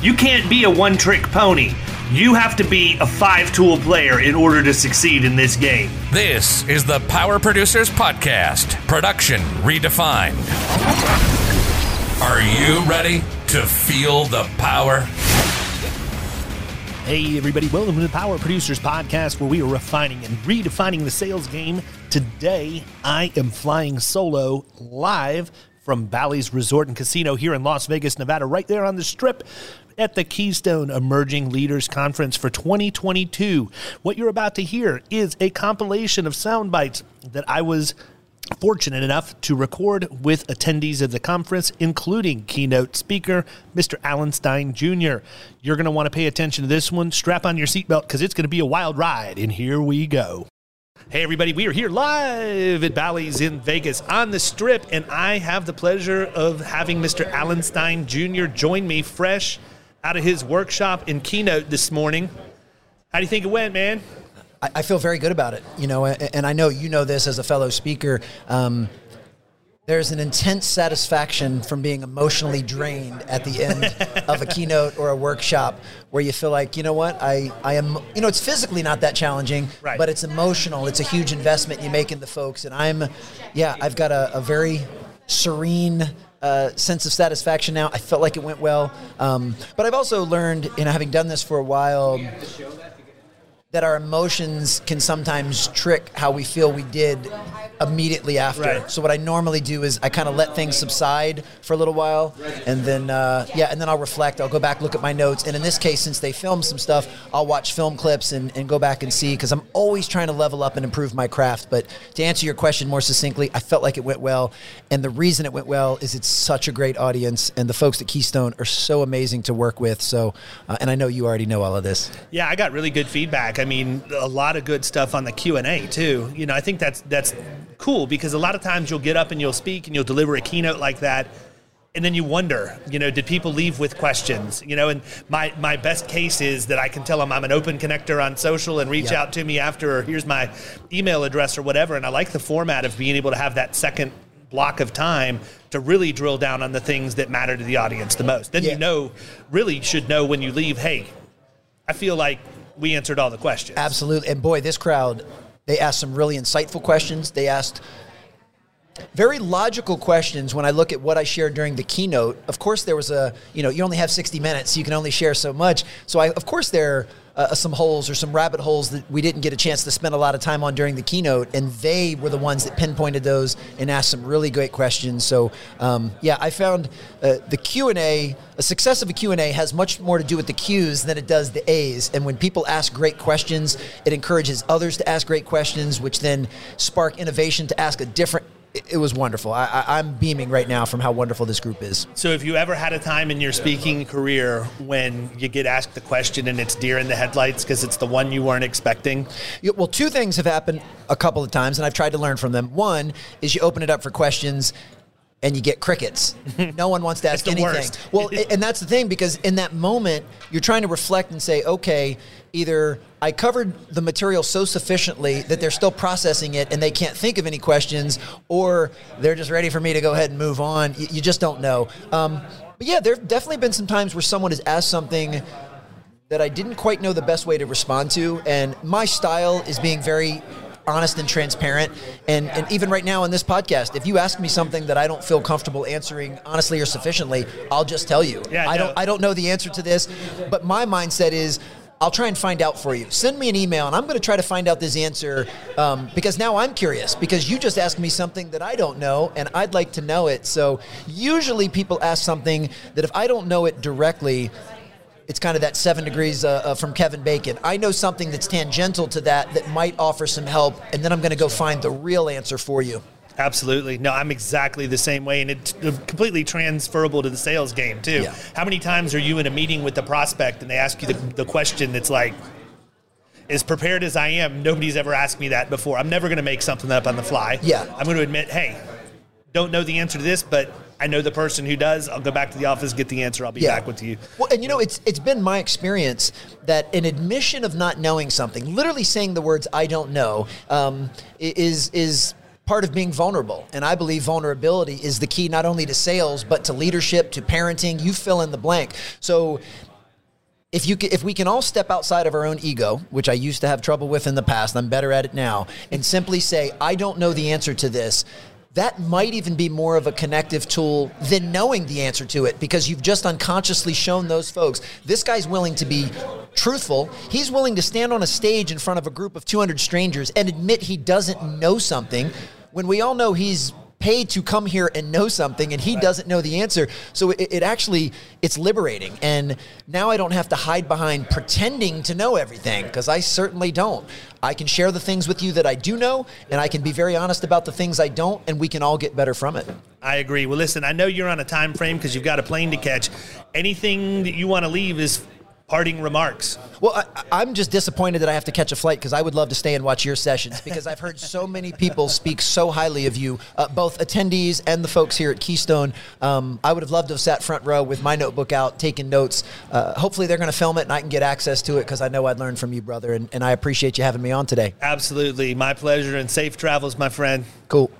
You can't be a one trick pony. You have to be a five tool player in order to succeed in this game. This is the Power Producers Podcast, production redefined. Are you ready to feel the power? Hey, everybody, welcome to the Power Producers Podcast, where we are refining and redefining the sales game. Today, I am flying solo live from Bally's Resort and Casino here in Las Vegas, Nevada, right there on the strip at the Keystone Emerging Leaders Conference for 2022. What you're about to hear is a compilation of sound bites that I was fortunate enough to record with attendees of the conference, including keynote speaker Mr. Alan Stein Jr. You're going to want to pay attention to this one. Strap on your seatbelt because it's going to be a wild ride, and here we go. Hey, everybody, we are here live at Bally's in Vegas on the strip, and I have the pleasure of having Mr. Alan Stein Jr. join me fresh out of his workshop in keynote this morning. How do you think it went, man? I, I feel very good about it, you know, and, and I know you know this as a fellow speaker. Um, there's an intense satisfaction from being emotionally drained at the end of a keynote or a workshop where you feel like, you know what, I, I am, you know, it's physically not that challenging, Right. but it's emotional. It's a huge investment you make in the folks. And I'm, yeah, I've got a, a very serene uh, sense of satisfaction now. I felt like it went well. Um, but I've also learned, know, having done this for a while, that our emotions can sometimes trick how we feel we did immediately after. Right. So what I normally do is I kind of let things subside for a little while, and then uh, yeah, and then I'll reflect. I'll go back, look at my notes, and in this case, since they filmed some stuff, I'll watch film clips and, and go back and see because I'm always trying to level up and improve my craft. But to answer your question more succinctly, I felt like it went well, and the reason it went well is it's such a great audience, and the folks at Keystone are so amazing to work with. So, uh, and I know you already know all of this. Yeah, I got really good feedback. I mean, a lot of good stuff on the Q and A too. You know, I think that's that's cool because a lot of times you'll get up and you'll speak and you'll deliver a keynote like that, and then you wonder, you know, did people leave with questions? You know, and my my best case is that I can tell them I'm an open connector on social and reach out to me after, or here's my email address or whatever. And I like the format of being able to have that second block of time to really drill down on the things that matter to the audience the most. Then Yeah. you know, really should know when you leave, hey, I feel like we answered all the questions. Absolutely. And boy, this crowd, they asked some really insightful questions. They asked very logical questions when I look at what I shared during the keynote. Of course, there was a, you know, you only have 60 minutes, you can only share so much. So, I, of course, there uh, some holes or some rabbit holes that we didn't get a chance to spend a lot of time on during the keynote, and they were the ones that pinpointed those and asked some really great questions. So, um, yeah, I found uh, the Q and A, a success of a Q and A has much more to do with the Q's than it does the A's. And when people ask great questions, it encourages others to ask great questions, which then spark innovation to ask a different it- was wonderful. I, I, I'm beaming right now from how wonderful this group is. So, if you ever had a time in your speaking career when you get asked the question and it's deer in the headlights because it's the one you weren't expecting, Yeah, Well, two things have happened a couple of times, and I've tried to learn from them. One is you open it up for questions. And you get crickets. No one wants to ask anything. worst. Well, and that's the thing because in that moment, you're trying to reflect and say, okay, either I covered the material so sufficiently that they're still processing it and they can't think of any questions, or they're just ready for me to go ahead and move on. You, you just don't know. Um, but yeah, there have definitely been some times where someone has asked something that I didn't quite know the best way to respond to. And my style is being very honest and transparent. And, and even right now in this podcast, if you ask me something that I don't feel comfortable answering honestly or sufficiently, I'll just tell you. Yeah, I no. don't I don't know the answer to this, but my mindset is I'll try and find out for you. Send me an email, and I'm going to try to find out this answer um, because now I'm curious. Because you just asked me something that I don't know, and I'd like to know it. So usually people ask something that if I don't know it directly, it's kind of that seven degrees uh, uh, from Kevin Bacon. I know something that's tangential to that that might offer some help, and then I'm going to go find the real answer for you. Absolutely. No, I'm exactly the same way, and it's completely transferable to the sales game, too. Yeah. How many times are you in a meeting with the prospect and they ask you the, the question that's like, as prepared as I am, nobody's ever asked me that before. I'm never going to make something up on the fly. Yeah. I'm going to admit, hey, don't know the answer to this, but I know the person who does. I'll go back to the office, get the answer. I'll be back with you. Well, and you know, it's it's been my experience that an admission of not knowing something, literally saying the words "I don't know," um, is is part of being vulnerable. And I believe vulnerability is the key not only to sales but to leadership, to parenting. You fill in the blank. So if you if we can all step outside of our own ego, which I used to have trouble with in the past, I'm better at it now, and simply say, "I don't know the answer to this." That might even be more of a connective tool than knowing the answer to it because you've just unconsciously shown those folks this guy's willing to be truthful. He's willing to stand on a stage in front of a group of 200 strangers and admit he doesn't know something when we all know he's paid to come here and know something and he doesn't know the answer. So it, it actually it's liberating. And now i don't have to hide behind pretending to know everything because i certainly don't. I can share the things with you that i do know and i can be very honest about the things i don't and we can all get better from it. I agree. Well, listen, I know you're on a time frame because you've got a plane to catch. Anything that you want to leave is parting remarks. well I, i'm just disappointed that i have to catch a flight because i would love to stay and watch your sessions because i've heard so many people speak so highly of you uh, both attendees and the folks here at keystone um, i would have loved to have sat front row with my notebook out taking notes uh, hopefully they're going to film it and i can get access to it because i know i'd learn from you brother and, and i appreciate you having me on today Absolutely. My pleasure and safe travels, my friend. cool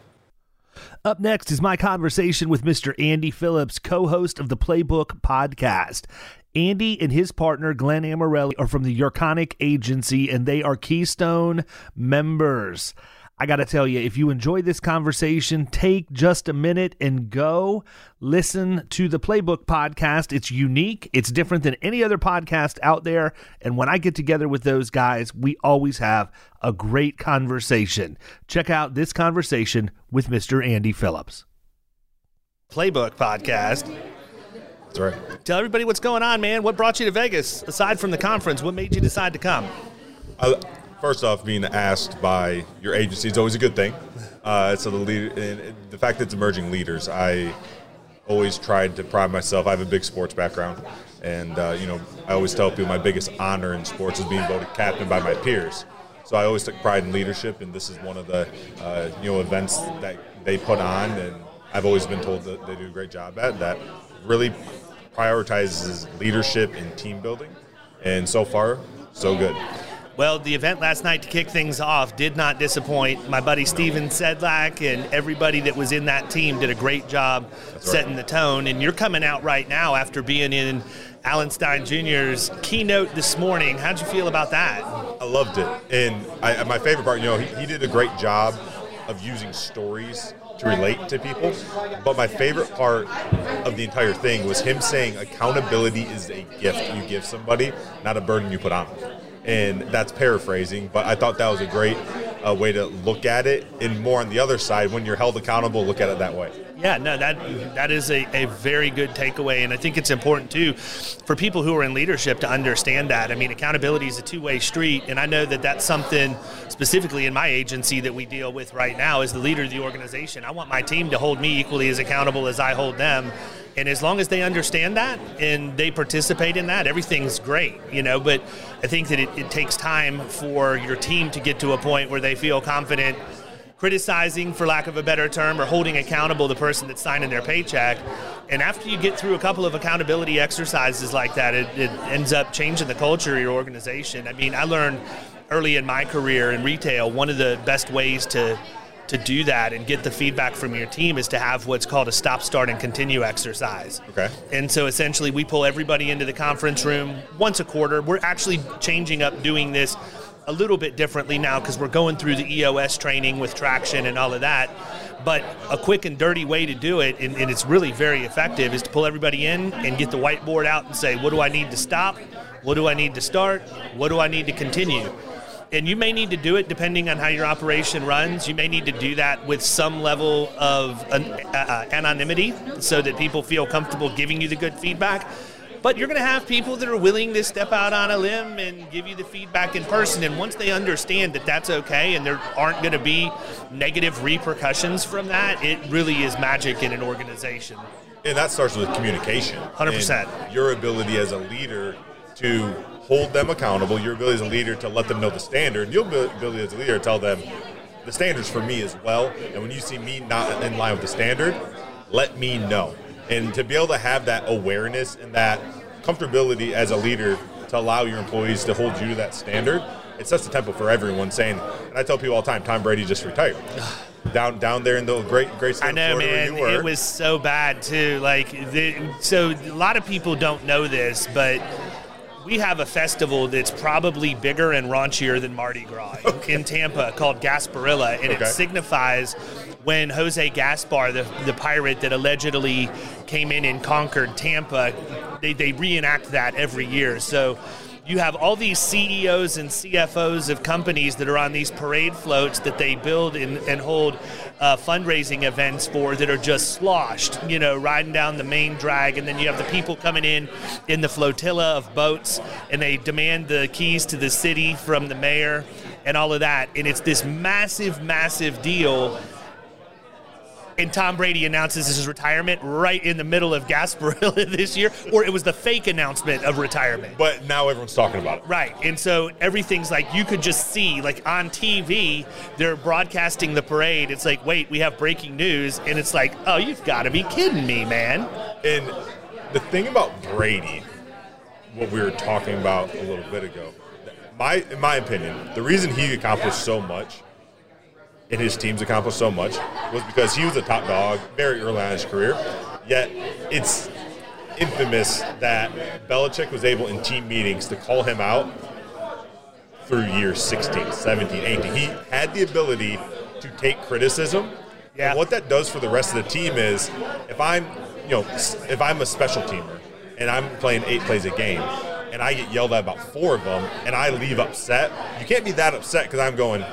Up next is my conversation with Mr. Andy Phillips, co host of the Playbook podcast. Andy and his partner, Glenn Amorelli, are from the Iconic Agency and they are Keystone members. I got to tell you, if you enjoy this conversation, take just a minute and go listen to the Playbook podcast. It's unique, it's different than any other podcast out there. And when I get together with those guys, we always have a great conversation. Check out this conversation with Mr. Andy Phillips. Playbook podcast. That's right. Tell everybody what's going on, man. What brought you to Vegas aside from the conference? What made you decide to come? I, first off, being asked by your agency is always a good thing. Uh, so the lead, the fact that it's emerging leaders, I always tried to pride myself. I have a big sports background, and uh, you know, I always tell people my biggest honor in sports is being voted captain by my peers. So I always took pride in leadership, and this is one of the uh, you know events that they put on, and I've always been told that they do a great job at that. Really prioritizes leadership and team building, and so far, so good. Well, the event last night to kick things off did not disappoint. My buddy Steven Sedlak and everybody that was in that team did a great job setting the tone. And you're coming out right now after being in Alan Stein Jr.'s keynote this morning. How'd you feel about that? I loved it, and I, my favorite part, you know, he, he did a great job of using stories to relate to people. But my favorite part of the entire thing was him saying accountability is a gift you give somebody, not a burden you put on them. And that's paraphrasing, but I thought that was a great uh, way to look at it. And more on the other side, when you're held accountable, look at it that way. Yeah, no, that that is a, a very good takeaway, and I think it's important too for people who are in leadership to understand that. I mean, accountability is a two way street, and I know that that's something specifically in my agency that we deal with right now as the leader of the organization. I want my team to hold me equally as accountable as I hold them. And as long as they understand that and they participate in that, everything's great, you know. But I think that it, it takes time for your team to get to a point where they feel confident criticizing, for lack of a better term, or holding accountable the person that's signing their paycheck. And after you get through a couple of accountability exercises like that, it, it ends up changing the culture of your organization. I mean, I learned early in my career in retail, one of the best ways to to do that and get the feedback from your team is to have what's called a stop, start, and continue exercise. Okay. And so essentially, we pull everybody into the conference room once a quarter. We're actually changing up doing this a little bit differently now because we're going through the EOS training with traction and all of that. But a quick and dirty way to do it, and, and it's really very effective, is to pull everybody in and get the whiteboard out and say, what do I need to stop? What do I need to start? What do I need to continue? and you may need to do it depending on how your operation runs. You may need to do that with some level of uh, uh, anonymity so that people feel comfortable giving you the good feedback. But you're going to have people that are willing to step out on a limb and give you the feedback in person. And once they understand that that's okay and there aren't going to be negative repercussions from that, it really is magic in an organization. And that starts with communication. 100%. Your ability as a leader to hold them accountable, your ability as a leader to let them know the standard, your ability as a leader to tell them the standards for me as well. And when you see me not in line with the standard, let me know. And to be able to have that awareness and that comfortability as a leader to allow your employees to hold you to that standard, it sets the tempo for everyone. Saying, and I tell people all the time, Tom Brady just retired. down down there in the great great state I know, Florida man. It was so bad too. Like, the, so a lot of people don't know this, but we have a festival that's probably bigger and raunchier than Mardi Gras okay. in Tampa called Gasparilla, and okay. it signifies when Jose Gaspar, the, the pirate that allegedly came in and conquered Tampa, they, they reenact that every year. So you have all these CEOs and CFOs of companies that are on these parade floats that they build and, and hold uh, fundraising events for that are just sloshed, you know, riding down the main drag. And then you have the people coming in in the flotilla of boats and they demand the keys to the city from the mayor and all of that. And it's this massive, massive deal and Tom Brady announces his retirement right in the middle of Gasparilla this year, or it was the fake announcement of retirement. But now everyone's talking about it. Right. And so everything's like you could just see, like on TV, they're broadcasting the parade. It's like, wait, we have breaking news. And it's like, oh, you've got to be kidding me, man. And the thing about Brady, what we were talking about a little bit ago, my in my opinion, the reason he accomplished so much and his teams accomplished so much was because he was a top dog very early on in his career. Yet it's infamous that Belichick was able in team meetings to call him out through years 16, 17, 18. He had the ability to take criticism. Yeah. And what that does for the rest of the team is if I'm, you know, if I'm a special teamer and I'm playing eight plays a game and I get yelled at about four of them and I leave upset, you can't be that upset because I'm going,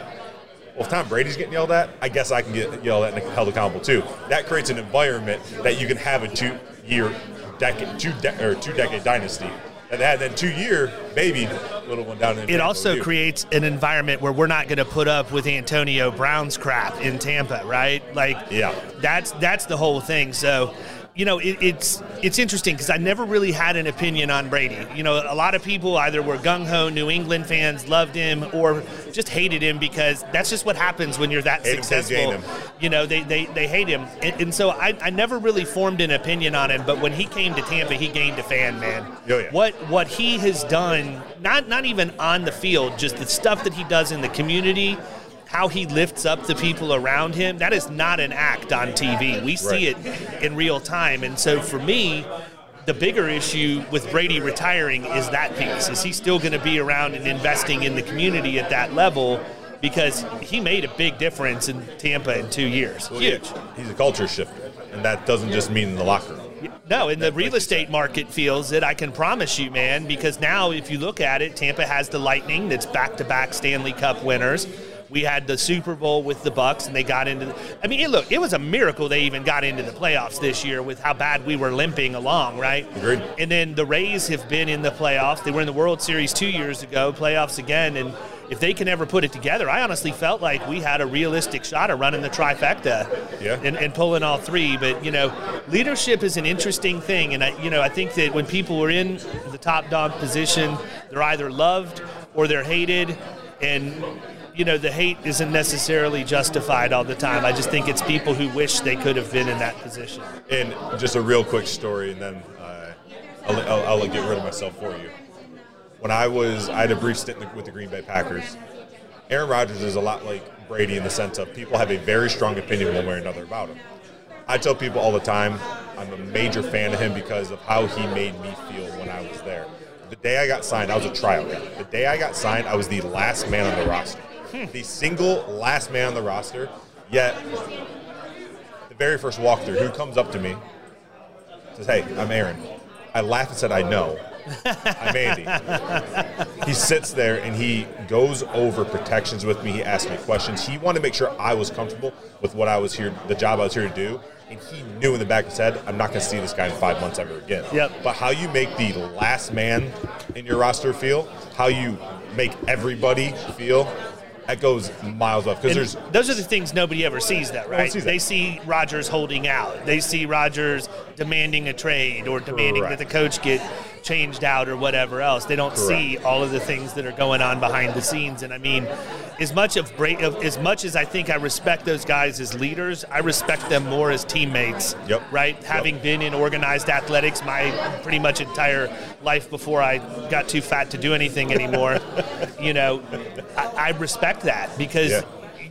well, if Tom Brady's getting yelled at, I guess I can get yelled at and held accountable too. That creates an environment that you can have a two-year, decade, two de- or two-decade dynasty. And then two-year baby, little one down in. It also creates an environment where we're not going to put up with Antonio Brown's crap in Tampa, right? Like, yeah, that's that's the whole thing. So you know, it, it's it's interesting because I never really had an opinion on Brady. You know, a lot of people either were gung ho New England fans, loved him, or just hated him because that's just what happens when you're that hate successful. Him, you know, they, they, they hate him, and, and so I, I never really formed an opinion on him. But when he came to Tampa, he gained a fan, man. Oh, yeah. What what he has done, not not even on the field, just the stuff that he does in the community how he lifts up the people around him, that is not an act on TV. We see right. it in real time. And so for me, the bigger issue with Brady retiring is that piece. Is he still going to be around and investing in the community at that level? Because he made a big difference in Tampa in two years. Well, Huge. He's a culture shifter, and that doesn't just mean in the locker room. No, in the real estate market feels it. I can promise you, man. Because now, if you look at it, Tampa has the Lightning that's back-to-back Stanley Cup winners. We had the Super Bowl with the Bucs, and they got into. The, I mean, it, look, it was a miracle they even got into the playoffs this year with how bad we were limping along, right? Agreed. And then the Rays have been in the playoffs. They were in the World Series two years ago, playoffs again, and if they can ever put it together, I honestly felt like we had a realistic shot of running the trifecta yeah. and, and pulling all three. But you know, leadership is an interesting thing, and I, you know, I think that when people are in the top dog position, they're either loved or they're hated, and you know, the hate isn't necessarily justified all the time. I just think it's people who wish they could have been in that position. And just a real quick story, and then uh, I'll, I'll, I'll, get rid of myself for you. When I was, I had a brief stint with the Green Bay Packers. Aaron Rodgers is a lot like Brady in the sense of people have a very strong opinion one way or another about him. I tell people all the time I'm a major fan of him because of how he made me feel when I was there the day I got signed, I was a tryout guy. The day I got signed, I was the last man on the roster. The single last man on the roster. Yet, the very first walkthrough, who comes up to me, says, "Hey, I'm Aaron." I laughed and said, "I know." I'm Andy. he sits there and he goes over protections with me. He asks me questions. He wanted to make sure I was comfortable with what I was here, the job I was here to do. And he knew in the back of his head, I'm not going to see this guy in five months ever again. Yep. But how you make the last man in your roster feel, how you make everybody feel, that goes miles up. Because there's those are the things nobody ever sees that right that. they see Rodgers holding out they see Rodgers demanding a trade or demanding Correct. that the coach get changed out or whatever else. They don't see all of the things that are going on behind the scenes. And i mean as much of, as much as i think i respect those guys as leaders i respect them more as teammates Yep. right? Having been in organized athletics my pretty much entire life before i got too fat to do anything anymore you know I, I respect that because Yeah.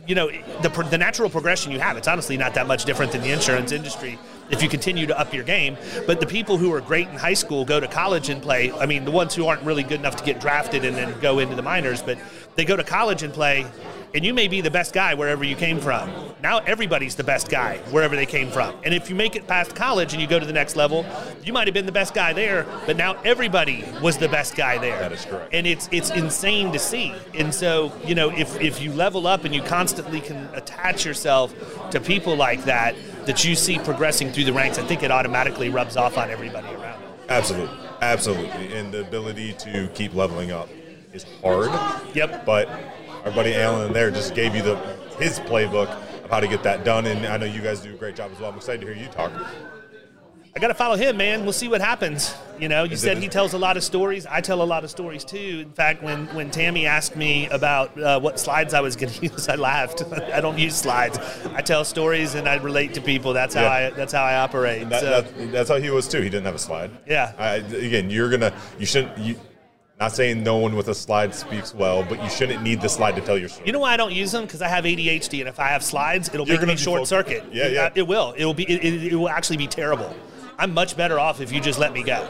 you know the, the natural progression you have it's honestly not that much different than the insurance industry if you continue to up your game. But the people who are great in high school go to college and play. I mean the ones who aren't really good enough to get drafted and then go into the minors but they go to college and play and you may be the best guy wherever you came from. Now everybody's the best guy wherever they came from. And if you make it past college and you go to the next level you might have been the best guy there but now everybody was the best guy there. That is correct. and it's it's insane to see. And so, you know, if if you level up and you constantly can attach yourself to people like that that you see progressing through the ranks, I think it automatically rubs off on everybody around. you. Absolutely, absolutely, and the ability to keep leveling up is hard. Yep. But our buddy Alan there just gave you the his playbook of how to get that done, and I know you guys do a great job as well. I'm excited to hear you talk. I got to follow him, man. We'll see what happens. You know, you Is said it- he tells a lot of stories. I tell a lot of stories too. In fact, when when Tammy asked me about uh, what slides I was going to use, I laughed. I don't use slides. I tell stories and I relate to people. That's how Yeah. I that's how I operate. That, So- that, that's how he was too. He didn't have a slide. Yeah. I, again, you're gonna you shouldn't you. Not saying no one with a slide speaks well, but you shouldn't need the slide to tell your story. You know why I don't use them? Because I have ADHD, and if I have slides, it'll You're make me short focused. circuit. Yeah, yeah. It will. It will be. It, it, it will actually be terrible. I'm much better off if you just let me go.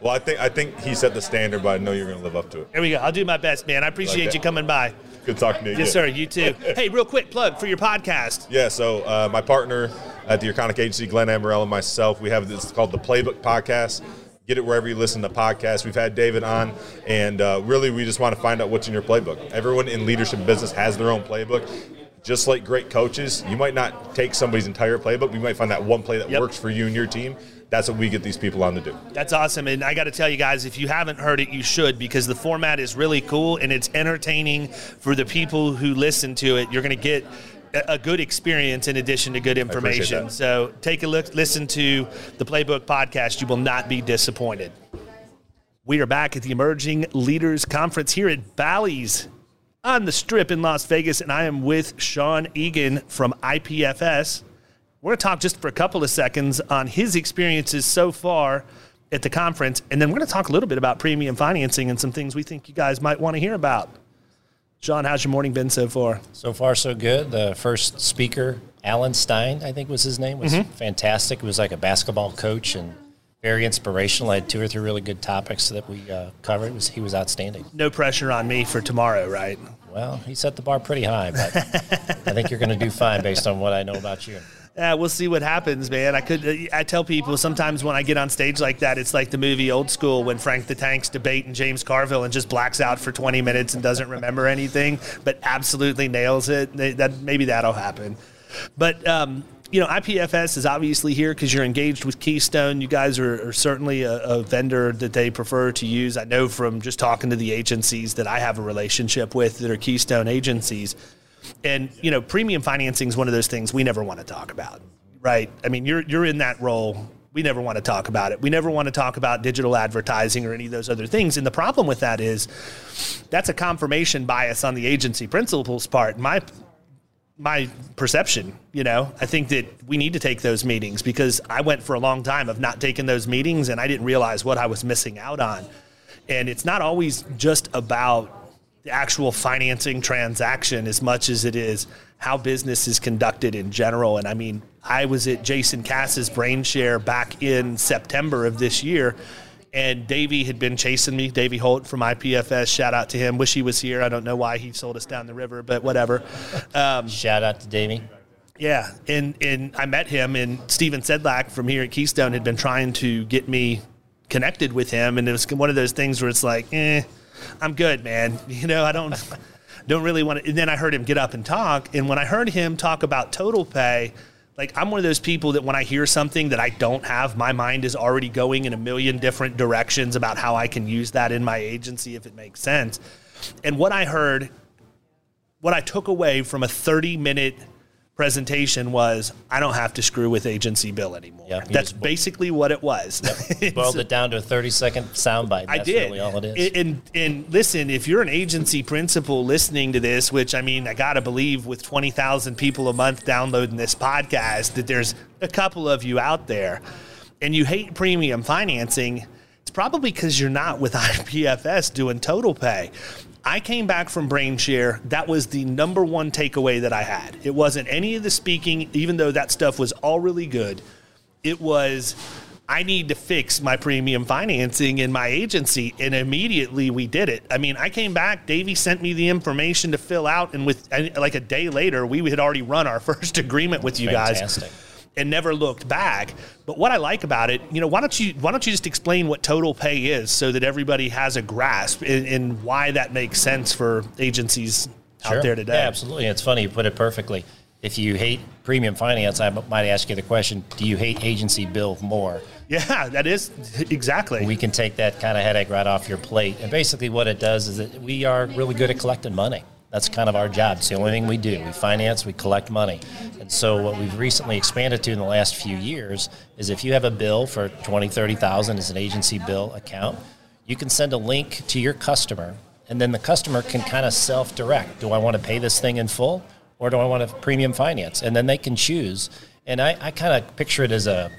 well, I think I think he set the standard, but I know you're going to live up to it. There we go. I'll do my best, man. I appreciate that. you coming by. Good talking to you. Yes, sir. You too. hey, real quick plug for your podcast. Yeah, so uh, my partner at the Iconic Agency, Glenn Amberell, and myself, we have this called the Playbook Podcast. Get it wherever you listen to podcasts. We've had David on, and uh, really, we just want to find out what's in your playbook. Everyone in leadership business has their own playbook. Just like great coaches, you might not take somebody's entire playbook. but You might find that one play that Yep. works for you and your team. That's what we get these people on to do. That's awesome. And I got to tell you guys, if you haven't heard it, you should because the format is really cool and it's entertaining for the people who listen to it. You're going to get a good experience in addition to good information. So take a look, listen to the Playbook podcast. You will not be disappointed. We are back at the Emerging Leaders Conference here at Bally's on the Strip in Las Vegas, and I am with Sean Egan from IPFS. We're going to talk just for a couple of seconds on his experiences so far at the conference, and then we're going to talk a little bit about premium financing and some things we think you guys might want to hear about. Sean, how's your morning been so far? So far, so good. The first speaker, Alan Stein, I think was his name, was fantastic. It was like a basketball coach and very inspirational. I had two or three really good topics that we uh, covered. Was, he was outstanding. No pressure on me for tomorrow, right? Well, he set the bar pretty high, but I think you're going to do fine based on what I know about you. Yeah, we'll see what happens, man. I could. I tell people sometimes when I get on stage like that, it's like the movie Old School when Frank the Tank's debating James Carville and just blacks out for 20 minutes and doesn't remember anything, but absolutely nails it. That maybe that'll happen. But um, you know, IPFS is obviously here because you're engaged with Keystone. You guys are, are certainly a, a vendor that they prefer to use. I know from just talking to the agencies that I have a relationship with that are Keystone agencies. And you know, premium financing is one of those things we never want to talk about, right? I mean, you're you're in that role. We never want to talk about it. We never want to talk about digital advertising or any of those other things. And the problem with that is that's a confirmation bias on the agency principal's part. My my perception, you know, I think that we need to take those meetings because I went for a long time of not taking those meetings and I didn't realize what I was missing out on. And it's not always just about actual financing transaction as much as it is how business is conducted in general. And I mean, I was at Jason Cass's BrainShare back in September of this year. And Davey had been chasing me. Davey Holt from IPFS. Shout out to him. Wish he was here. I don't know why he sold us down the river, but whatever. Um, Shout out to Davey. yeah, and and I met him, and Steven Sedlak from here at Keystone had been trying to get me connected with him, and it was one of those things where it's like, eh, I'm good, man. You know, I don't don't really want to. And then I heard him get up and talk, and when I heard him talk about total pay. Like I'm one of those people that when I hear something that I don't have, my mind is already going in a million different directions about how I can use that in my agency if it makes sense. And what I heard what I took away from a 30 minute presentation was I don't have to screw with agency bill anymore. Yep, That's basically what it was. Boiled it down to a 30 second soundbite. I That's did. really all it is. And, and listen, if you're an agency principal listening to this, which I mean, I got to believe with 20,000 people a month downloading this podcast, that there's a couple of you out there and you hate premium financing, it's probably because you're not with IPFS doing total pay. I came back from BrainShare. That was the number one takeaway that I had. It wasn't any of the speaking, even though that stuff was all really good. It was I need to fix my premium financing in my agency, and immediately we did it. I mean, I came back. Davey sent me the information to fill out, and with like a day later, we had already run our first agreement with you Fantastic. guys and never looked back. But what I like about it, you know, why don't you why don't you just explain what total pay is so that everybody has a grasp in, in why that makes sense for agencies out there today? Yeah, absolutely. It's funny you put it perfectly. If you hate premium finance, I might ask you the question: Do you hate agency bill more? Yeah, that is exactly. We can take that kind of headache right off your plate. And basically, what it does is that we are really good at collecting money. That's kind of our job. It's the only thing we do. We finance, we collect money. And so, what we've recently expanded to in the last few years is if you have a bill for twenty, thirty thousand as an agency bill account, you can send a link to your customer, and then the customer can kind of self-direct. Do I want to pay this thing in full, or do I want to premium finance? And then they can choose. And I, I kind of picture it as a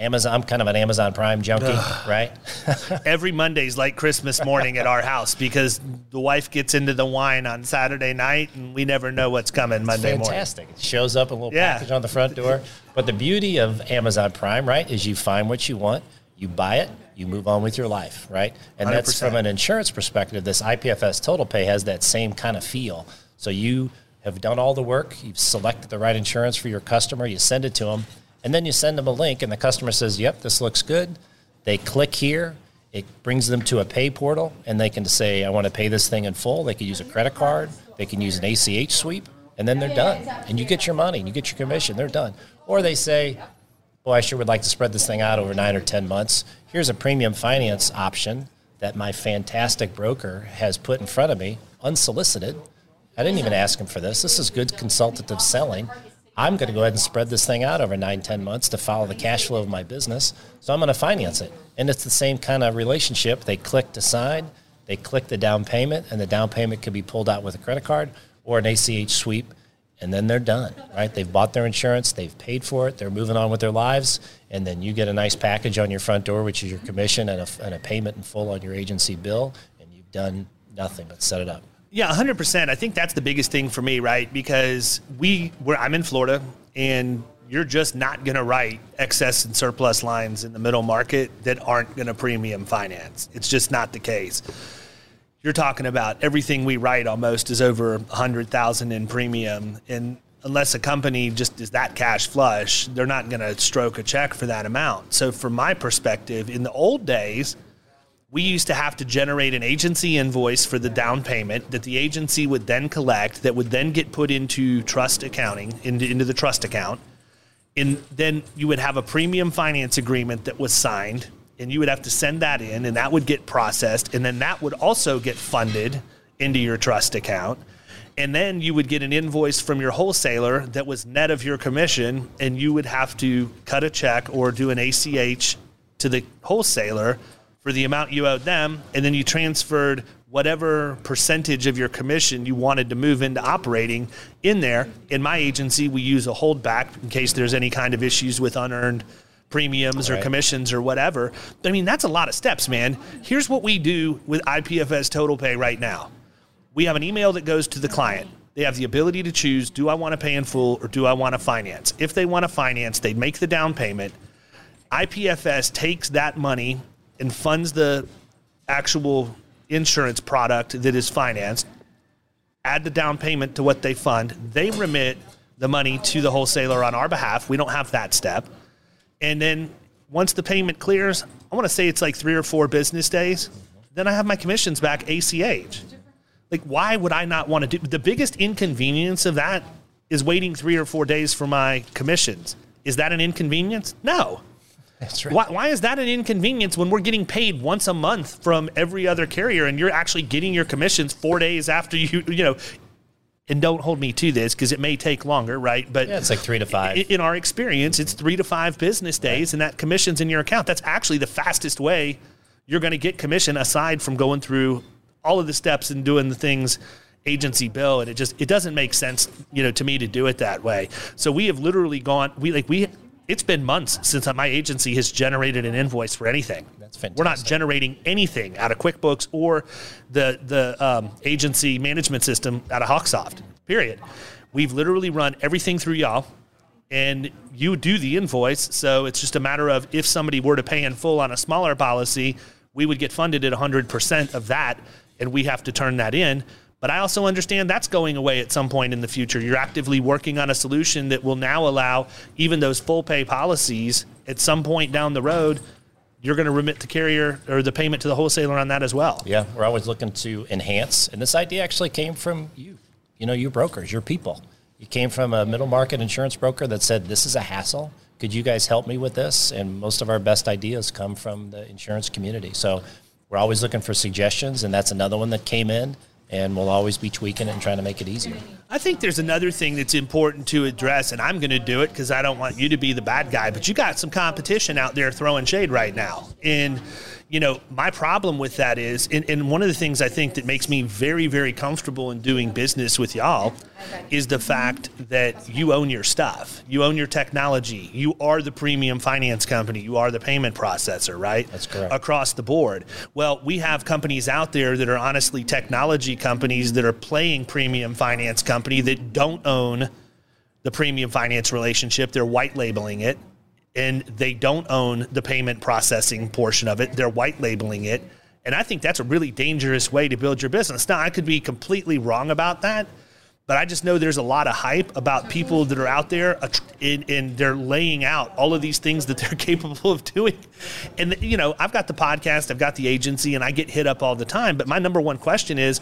Amazon. I'm kind of an Amazon Prime junkie, right? Every Monday's like Christmas morning at our house because the wife gets into the wine on Saturday night and we never know what's coming Monday morning. Fantastic. It shows up a little Yeah. package on the front door. But the beauty of Amazon Prime, right, is you find what you want, you buy it, you move on with your life, right? And that's 100%. from an insurance perspective. This IPFS Total Pay has that same kind of feel. So you have done all the work, you've selected the right insurance for your customer, you send it to them, and then you send them a link, and the customer says, "Yep, this looks good." They click here. It brings them to a pay portal, and they can say, "I want to pay this thing in full." They can use a credit card. They can use an ACH sweep, and then they're done. And you get your money, and you get your commission. They're done. Or they say, "Boy, I sure would like to spread this thing out over nine or ten months. Here's a premium finance option that my fantastic broker has put in front of me, unsolicited. I didn't even ask him for this. This is good consultative selling." I'm going to go ahead and spread this thing out over nine, ten months to follow the cash flow of my business. So I'm going to finance it. And it's the same kind of relationship. They click to sign, they click the down payment, and the down payment can be pulled out with a credit card or an ACH sweep, and then they're done, right? They've bought their insurance, they've paid for it, they're moving on with their lives, and then you get a nice package on your front door, which is your commission and a, and a payment in full on your agency bill, and you've done nothing but set it up. Yeah, 100%. I think that's the biggest thing for me, right? Because we I'm in Florida and you're just not going to write excess and surplus lines in the middle market that aren't going to premium finance. It's just not the case. You're talking about everything we write almost is over 100,000 in premium and unless a company just is that cash flush, they're not going to stroke a check for that amount. So from my perspective, in the old days, we used to have to generate an agency invoice for the down payment that the agency would then collect that would then get put into trust accounting into, into the trust account. And then you would have a premium finance agreement that was signed and you would have to send that in and that would get processed and then that would also get funded into your trust account. And then you would get an invoice from your wholesaler that was net of your commission and you would have to cut a check or do an ACH to the wholesaler for the amount you owed them and then you transferred whatever percentage of your commission you wanted to move into operating in there in my agency we use a holdback in case there's any kind of issues with unearned premiums or commissions or whatever i mean that's a lot of steps man here's what we do with ipfs total pay right now we have an email that goes to the client. They have the ability to choose do I want to pay in full or do I want to finance? If they want to finance, they make the down payment. IPFS takes that money and funds the actual insurance product that is financed, add the down payment to what they fund, they remit the money to the wholesaler on our behalf. We don't have that step. And then once the payment clears, I want to say it's like three or four business days, then I have my commissions back ACH. Like, why would I not want to do the biggest inconvenience of that is waiting three or four days for my commissions. Is that an inconvenience? No. That's right. Why, why is that an inconvenience when we're getting paid once a month from every other carrier and you're actually getting your commissions four days after you, you know, and don't hold me to this because it may take longer, right? But Yeah, it's like three to five. In our experience, it's three to five business days, and that commission's in your account. That's actually the fastest way you're going to get commission aside from going through all of the steps and doing the things agency bill and it just it doesn't make sense you know to me to do it that way so we have literally gone we like we it's been months since my agency has generated an invoice for anything That's fantastic. we're not generating anything out of QuickBooks or the the um, agency management system out of Hawksoft. Period. We've literally run everything through y'all, and you do the invoice. So it's just a matter of if somebody were to pay in full on a smaller policy, we would get funded at 100% of that, and we have to turn that in. But I also understand that's going away at some point in the future. You're actively working on a solution that will now allow even those full pay policies at some point down the road you're going to remit the carrier or the payment to the wholesaler on that as well. Yeah, we're always looking to enhance. And this idea actually came from you. You know, your brokers, your people. You came from a middle market insurance broker that said, This is a hassle. Could you guys help me with this? And most of our best ideas come from the insurance community. So we're always looking for suggestions. And that's another one that came in. And we'll always be tweaking it and trying to make it easier. I think there's another thing that's important to address, and I'm going to do it because I don't want you to be the bad guy, but you got some competition out there throwing shade right now. And, you know, my problem with that is, and, and one of the things I think that makes me very, very comfortable in doing business with y'all is the fact that you own your stuff. You own your technology. You are the premium finance company. You are the payment processor, right? That's correct. Across the board. Well, we have companies out there that are honestly technology companies that are playing premium finance company that don't own the premium finance relationship. They're white labeling it and they don't own the payment processing portion of it. They're white labeling it. And I think that's a really dangerous way to build your business. Now, I could be completely wrong about that, but I just know there's a lot of hype about mm-hmm. people that are out there and, and they're laying out all of these things that they're capable of doing. And, you know, I've got the podcast, I've got the agency, and I get hit up all the time. But my number one question is,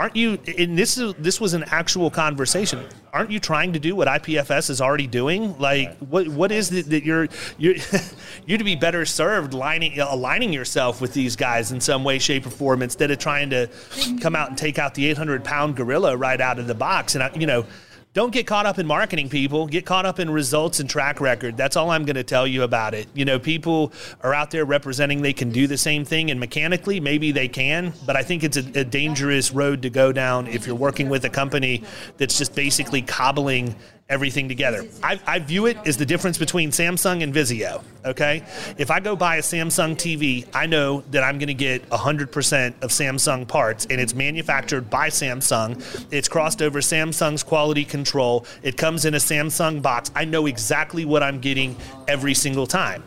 aren't you and this is this was an actual conversation. Aren't you trying to do what IPFS is already doing? Like what what is it that you're you're you're to be better served lining aligning yourself with these guys in some way shape or form instead of trying to come out and take out the 800 pound gorilla right out of the box? And I, you know don't get caught up in marketing people. Get caught up in results and track record. That's all i'm going to tell you about it. You know people are out there representing they can do the same thing and mechanically maybe they can but i think it's a, a dangerous road to go down if you're working with a company that's just basically cobbling everything together. I, I view it as the difference between samsung and vizio okay? If i go buy a samsung tv i know that i'm going to get 100% of samsung parts and it's manufactured by samsung. It's crossed over samsung's quality control. It comes in a samsung box. I know exactly what i'm getting every single time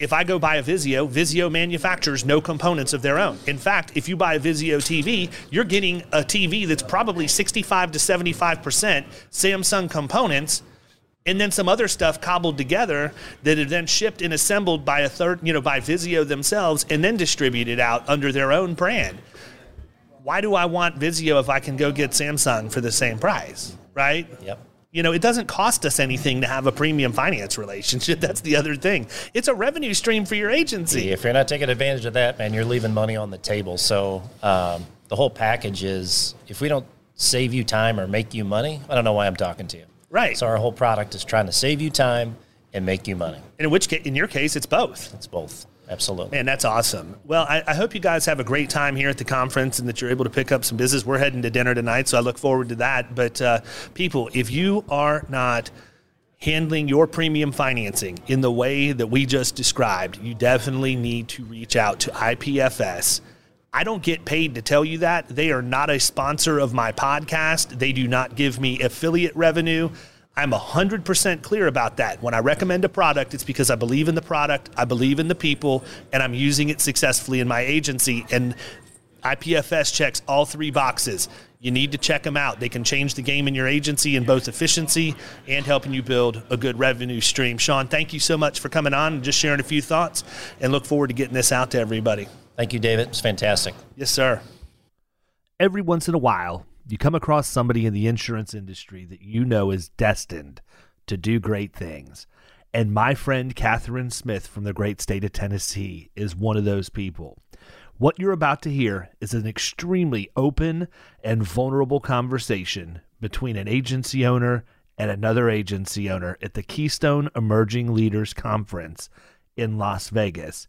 if I go buy a Vizio, Vizio manufactures no components of their own. In fact, if you buy a Vizio TV, you're getting a TV that's probably 65 to 75% Samsung components and then some other stuff cobbled together that are then shipped and assembled by a third, you know, by Vizio themselves and then distributed out under their own brand. Why do I want Vizio if I can go get Samsung for the same price, right? Yep. You know, it doesn't cost us anything to have a premium finance relationship. That's the other thing. It's a revenue stream for your agency. If you're not taking advantage of that, man, you're leaving money on the table. So um, the whole package is if we don't save you time or make you money, I don't know why I'm talking to you. Right. So our whole product is trying to save you time and make you money. And in which case, in your case, it's both. It's both. Absolutely. Man, that's awesome. Well, I, I hope you guys have a great time here at the conference and that you're able to pick up some business. We're heading to dinner tonight, so I look forward to that. But uh, people, if you are not handling your premium financing in the way that we just described, you definitely need to reach out to IPFS. I don't get paid to tell you that. They are not a sponsor of my podcast. They do not give me affiliate revenue. I'm 100% clear about that. When I recommend a product, it's because I believe in the product, I believe in the people, and I'm using it successfully in my agency. And IPFS checks all three boxes. You need to check them out. They can change the game in your agency in both efficiency and helping you build a good revenue stream. Sean, thank you so much for coming on and just sharing a few thoughts and look forward to getting this out to everybody. Thank you, David. It's fantastic. Yes, sir. Every once in a while, you come across somebody in the insurance industry that you know is destined to do great things. And my friend Catherine Smith from the great state of Tennessee is one of those people. What you're about to hear is an extremely open and vulnerable conversation between an agency owner and another agency owner at the Keystone Emerging Leaders Conference in Las Vegas.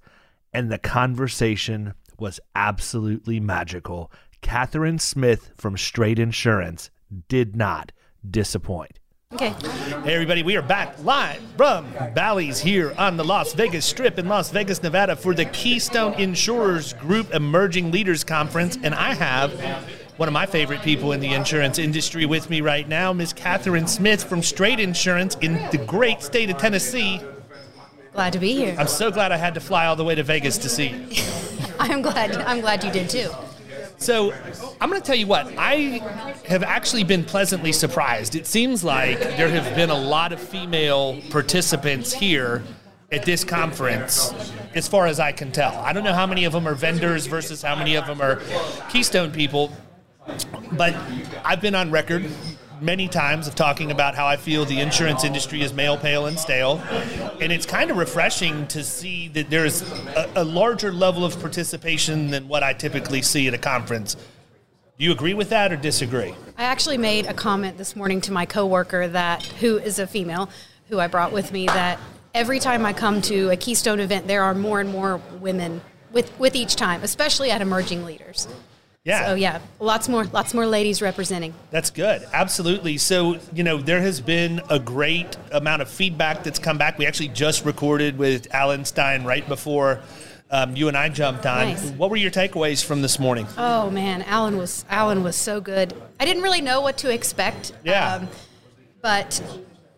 And the conversation was absolutely magical. Catherine Smith from Straight Insurance did not disappoint. Okay. Hey, everybody, we are back live from Bally's here on the Las Vegas Strip in Las Vegas, Nevada for the Keystone Insurers Group Emerging Leaders Conference. And I have one of my favorite people in the insurance industry with me right now, Miss Catherine Smith from Straight Insurance in the great state of Tennessee. Glad to be here. I'm so glad I had to fly all the way to Vegas to see you. I'm glad. I'm glad you did too. So I'm going to tell you what, I have actually been pleasantly surprised. It seems like there have been a lot of female participants here at this conference, as far as I can tell. I don't know how many of them are vendors versus how many of them are Keystone people, but I've been on record many times of talking about how I feel the insurance industry is male, pale, and stale. And it's kind of refreshing to see that there's a, a larger level of participation than what I typically see at a conference. Do you agree with that or disagree? I actually made a comment this morning to my coworker that who is a female, who I brought with me, that every time I come to a Keystone event, there are more and more women with, with each time, especially at emerging leaders. Yeah. So yeah, lots more lots more ladies representing. That's good. Absolutely. So, you know, there has been a great amount of feedback that's come back. We actually just recorded with Alan Stein right before um, you and I jumped on. Nice. What were your takeaways from this morning? Oh man, Alan was Alan was so good. I didn't really know what to expect. Yeah. but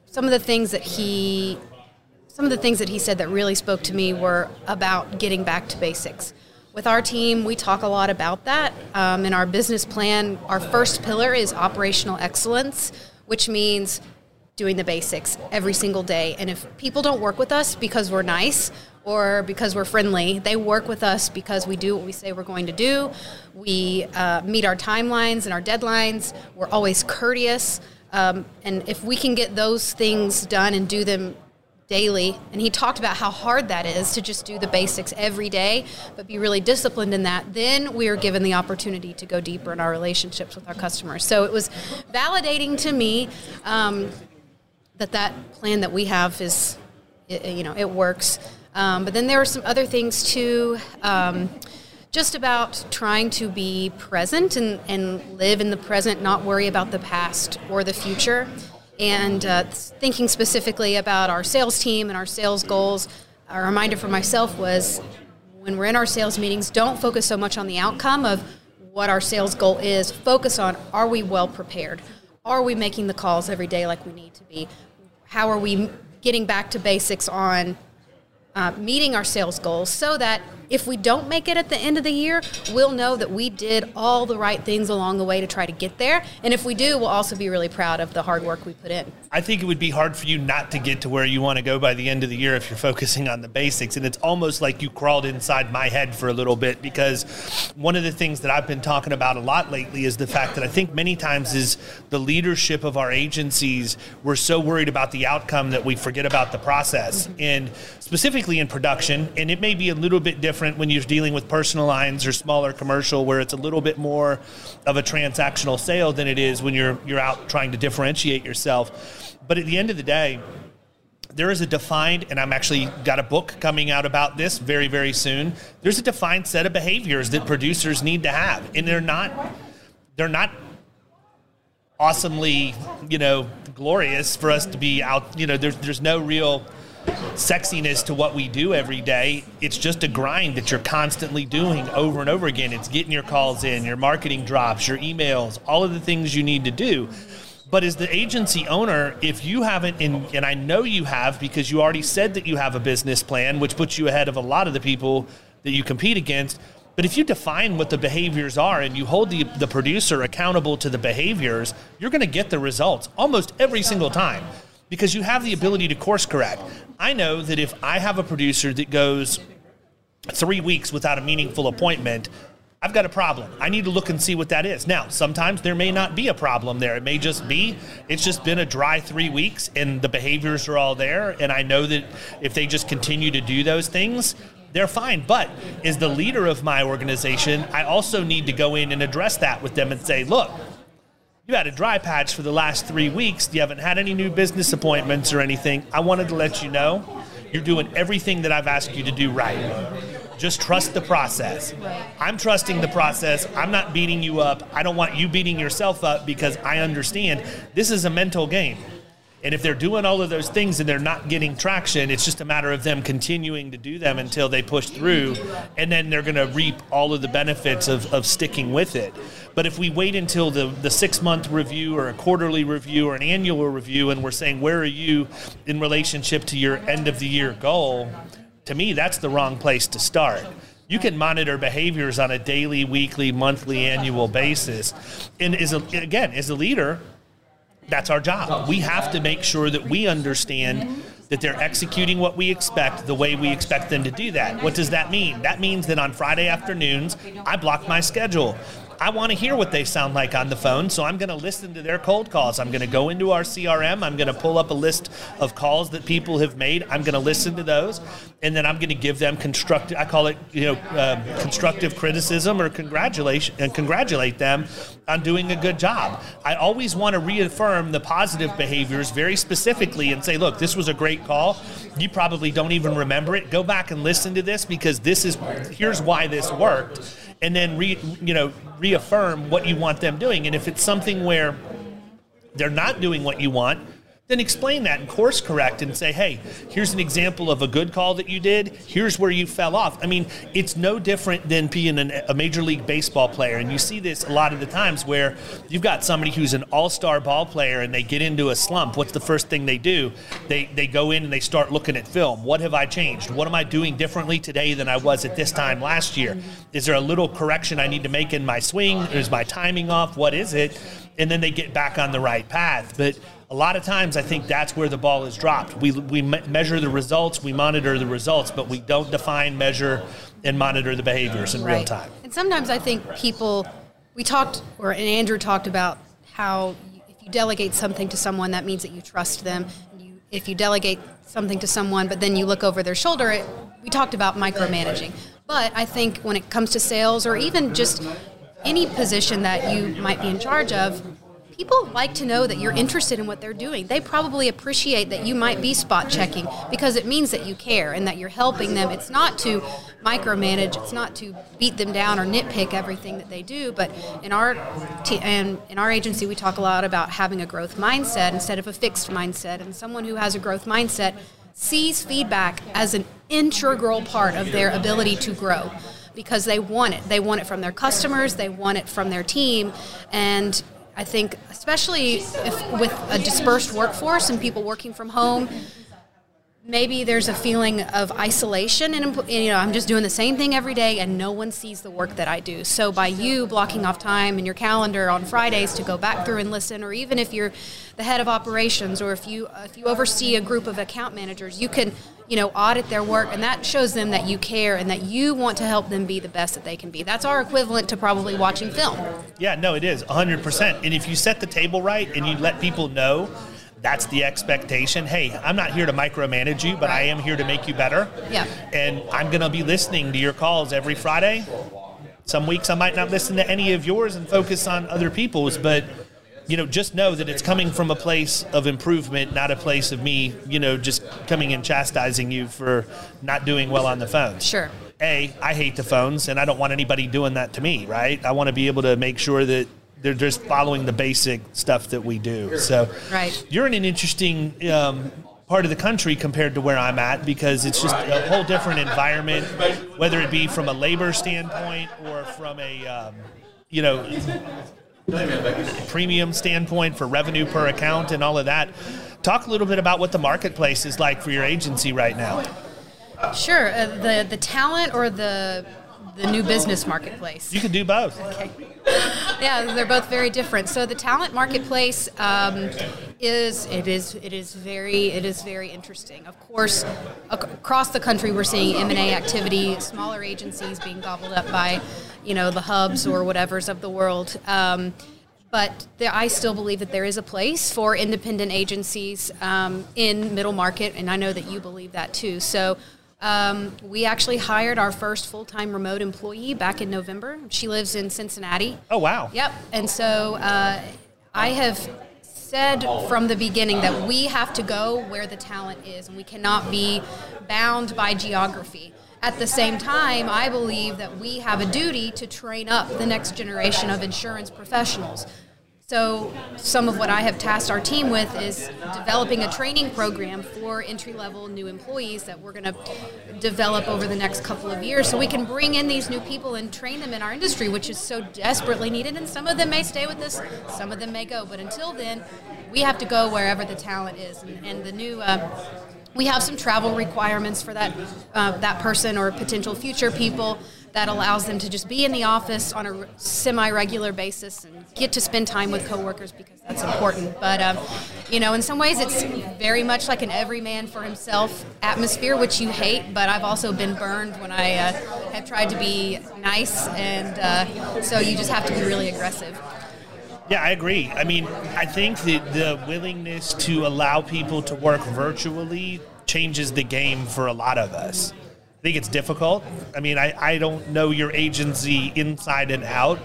some of the things that he some of the things that he said that really spoke to me were about getting back to basics. With our team, we talk a lot about that. Um, in our business plan, our first pillar is operational excellence, which means doing the basics every single day. And if people don't work with us because we're nice or because we're friendly, they work with us because we do what we say we're going to do. We uh, meet our timelines and our deadlines. We're always courteous. Um, and if we can get those things done and do them daily and he talked about how hard that is to just do the basics every day but be really disciplined in that then we are given the opportunity to go deeper in our relationships with our customers. So it was validating to me um, that that plan that we have is you know it works. Um, but then there were some other things too um, just about trying to be present and, and live in the present not worry about the past or the future and uh, thinking specifically about our sales team and our sales goals, a reminder for myself was when we're in our sales meetings, don't focus so much on the outcome of what our sales goal is. Focus on are we well prepared? Are we making the calls every day like we need to be? How are we getting back to basics on uh, meeting our sales goals so that if we don't make it at the end of the year, we'll know that we did all the right things along the way to try to get there. And if we do, we'll also be really proud of the hard work we put in. I think it would be hard for you not to get to where you want to go by the end of the year if you're focusing on the basics. And it's almost like you crawled inside my head for a little bit because one of the things that I've been talking about a lot lately is the fact that I think many times is the leadership of our agencies, we're so worried about the outcome that we forget about the process. Mm-hmm. And specifically in production, and it may be a little bit different when you're dealing with personal lines or smaller commercial where it's a little bit more of a transactional sale than it is when you're you're out trying to differentiate yourself. But at the end of the day, there is a defined and i'm actually got a book coming out about this very very soon there's a defined set of behaviors that producers need to have and they're not they're not awesomely you know glorious for us to be out you know there's there's no real sexiness to what we do every day. It's just a grind that you're constantly doing over and over again. It's getting your calls in, your marketing drops, your emails, all of the things you need to do. But as the agency owner, if you haven't, and, and I know you have because you already said that you have a business plan, which puts you ahead of a lot of the people that you compete against. But if you define what the behaviors are and you hold the, the producer accountable to the behaviors, you're going to get the results almost every single time because you have the ability to course correct. I know that if I have a producer that goes three weeks without a meaningful appointment, I've got a problem. I need to look and see what that is. Now, sometimes there may not be a problem there. It may just be it's just been a dry three weeks and the behaviors are all there. And I know that if they just continue to do those things, they're fine. But as the leader of my organization, I also need to go in and address that with them and say, look, you had a dry patch for the last three weeks. You haven't had any new business appointments or anything. I wanted to let you know you're doing everything that I've asked you to do right. Just trust the process. I'm trusting the process. I'm not beating you up. I don't want you beating yourself up because I understand this is a mental game. And if they're doing all of those things and they're not getting traction, it's just a matter of them continuing to do them until they push through, and then they're going to reap all of the benefits of, of sticking with it. But if we wait until the, the six month review or a quarterly review or an annual review and we're saying, where are you in relationship to your end of the year goal? To me, that's the wrong place to start. You can monitor behaviors on a daily, weekly, monthly, annual basis. And as a, again, as a leader, that's our job. We have to make sure that we understand that they're executing what we expect the way we expect them to do that. What does that mean? That means that on Friday afternoons, I block my schedule. I want to hear what they sound like on the phone, so I'm going to listen to their cold calls. I'm going to go into our CRM. I'm going to pull up a list of calls that people have made. I'm going to listen to those, and then I'm going to give them constructive. I call it, you know, uh, constructive criticism or congratulation and congratulate them on doing a good job. I always want to reaffirm the positive behaviors very specifically and say, look, this was a great call. You probably don't even remember it. Go back and listen to this because this is here's why this worked and then re, you know reaffirm what you want them doing. And if it's something where they're not doing what you want, then explain that and course correct and say, hey, here's an example of a good call that you did. Here's where you fell off. I mean, it's no different than being an, a Major League Baseball player. And you see this a lot of the times where you've got somebody who's an all star ball player and they get into a slump. What's the first thing they do? They, they go in and they start looking at film. What have I changed? What am I doing differently today than I was at this time last year? Is there a little correction I need to make in my swing? Is my timing off? What is it? And then they get back on the right path. But a lot of times I think that's where the ball is dropped. We, we me- measure the results, we monitor the results, but we don't define, measure, and monitor the behaviors in right. real time. And sometimes I think people, we talked, or and Andrew talked about how if you delegate something to someone, that means that you trust them. You, if you delegate something to someone, but then you look over their shoulder, it, we talked about micromanaging. But I think when it comes to sales or even just any position that you might be in charge of, people like to know that you're interested in what they're doing. They probably appreciate that you might be spot checking because it means that you care and that you're helping them. It's not to micromanage, it's not to beat them down or nitpick everything that they do, but in our t- and in our agency we talk a lot about having a growth mindset instead of a fixed mindset and someone who has a growth mindset sees feedback as an integral part of their ability to grow because they want it. They want it from their customers, they want it from their team, and I think, especially if with a dispersed workforce and people working from home, maybe there's a feeling of isolation and you know i'm just doing the same thing every day and no one sees the work that i do. So by you blocking off time in your calendar on fridays to go back through and listen or even if you're the head of operations or if you if you oversee a group of account managers you can you know audit their work and that shows them that you care and that you want to help them be the best that they can be. That's our equivalent to probably watching film. Yeah, no, it is 100%. And if you set the table right and you let people know that's the expectation. Hey, I'm not here to micromanage you, but I am here to make you better. Yeah. And I'm going to be listening to your calls every Friday. Some weeks I might not listen to any of yours and focus on other people's, but you know, just know that it's coming from a place of improvement, not a place of me, you know, just coming and chastising you for not doing well on the phone. sure A, I hate the phones, and I don't want anybody doing that to me, right? I want to be able to make sure that they're just following the basic stuff that we do. So, Right. you're in an interesting um, part of the country compared to where I'm at because it's just a whole different environment, whether it be from a labor standpoint or from a, um, you know, premium standpoint for revenue per account and all of that. Talk a little bit about what the marketplace is like for your agency right now. Sure. Uh, the the talent or the the new business marketplace. You can do both. Okay. Yeah, they're both very different. So the talent marketplace um, is it is it is very it is very interesting. Of course, ac- across the country we're seeing M and A activity, smaller agencies being gobbled up by, you know, the hubs or whatever's of the world. Um, but there, I still believe that there is a place for independent agencies um, in middle market, and I know that you believe that too. So um, we actually hired our first full time remote employee back in November. She lives in Cincinnati. Oh, wow. Yep. And so uh, I have said from the beginning that we have to go where the talent is, and we cannot be bound by geography. At the same time, I believe that we have a duty to train up the next generation of insurance professionals. So, some of what I have tasked our team with is developing a training program for entry level new employees that we're going to develop over the next couple of years so we can bring in these new people and train them in our industry, which is so desperately needed. And some of them may stay with us, some of them may go. But until then, we have to go wherever the talent is. And, and the new. Uh, we have some travel requirements for that uh, that person or potential future people that allows them to just be in the office on a semi-regular basis and get to spend time with coworkers because that's important. But um, you know, in some ways, it's very much like an every man for himself atmosphere, which you hate. But I've also been burned when I uh, have tried to be nice, and uh, so you just have to be really aggressive. Yeah, I agree. I mean, I think that the willingness to allow people to work virtually changes the game for a lot of us. I think it's difficult. I mean, I, I don't know your agency inside and out.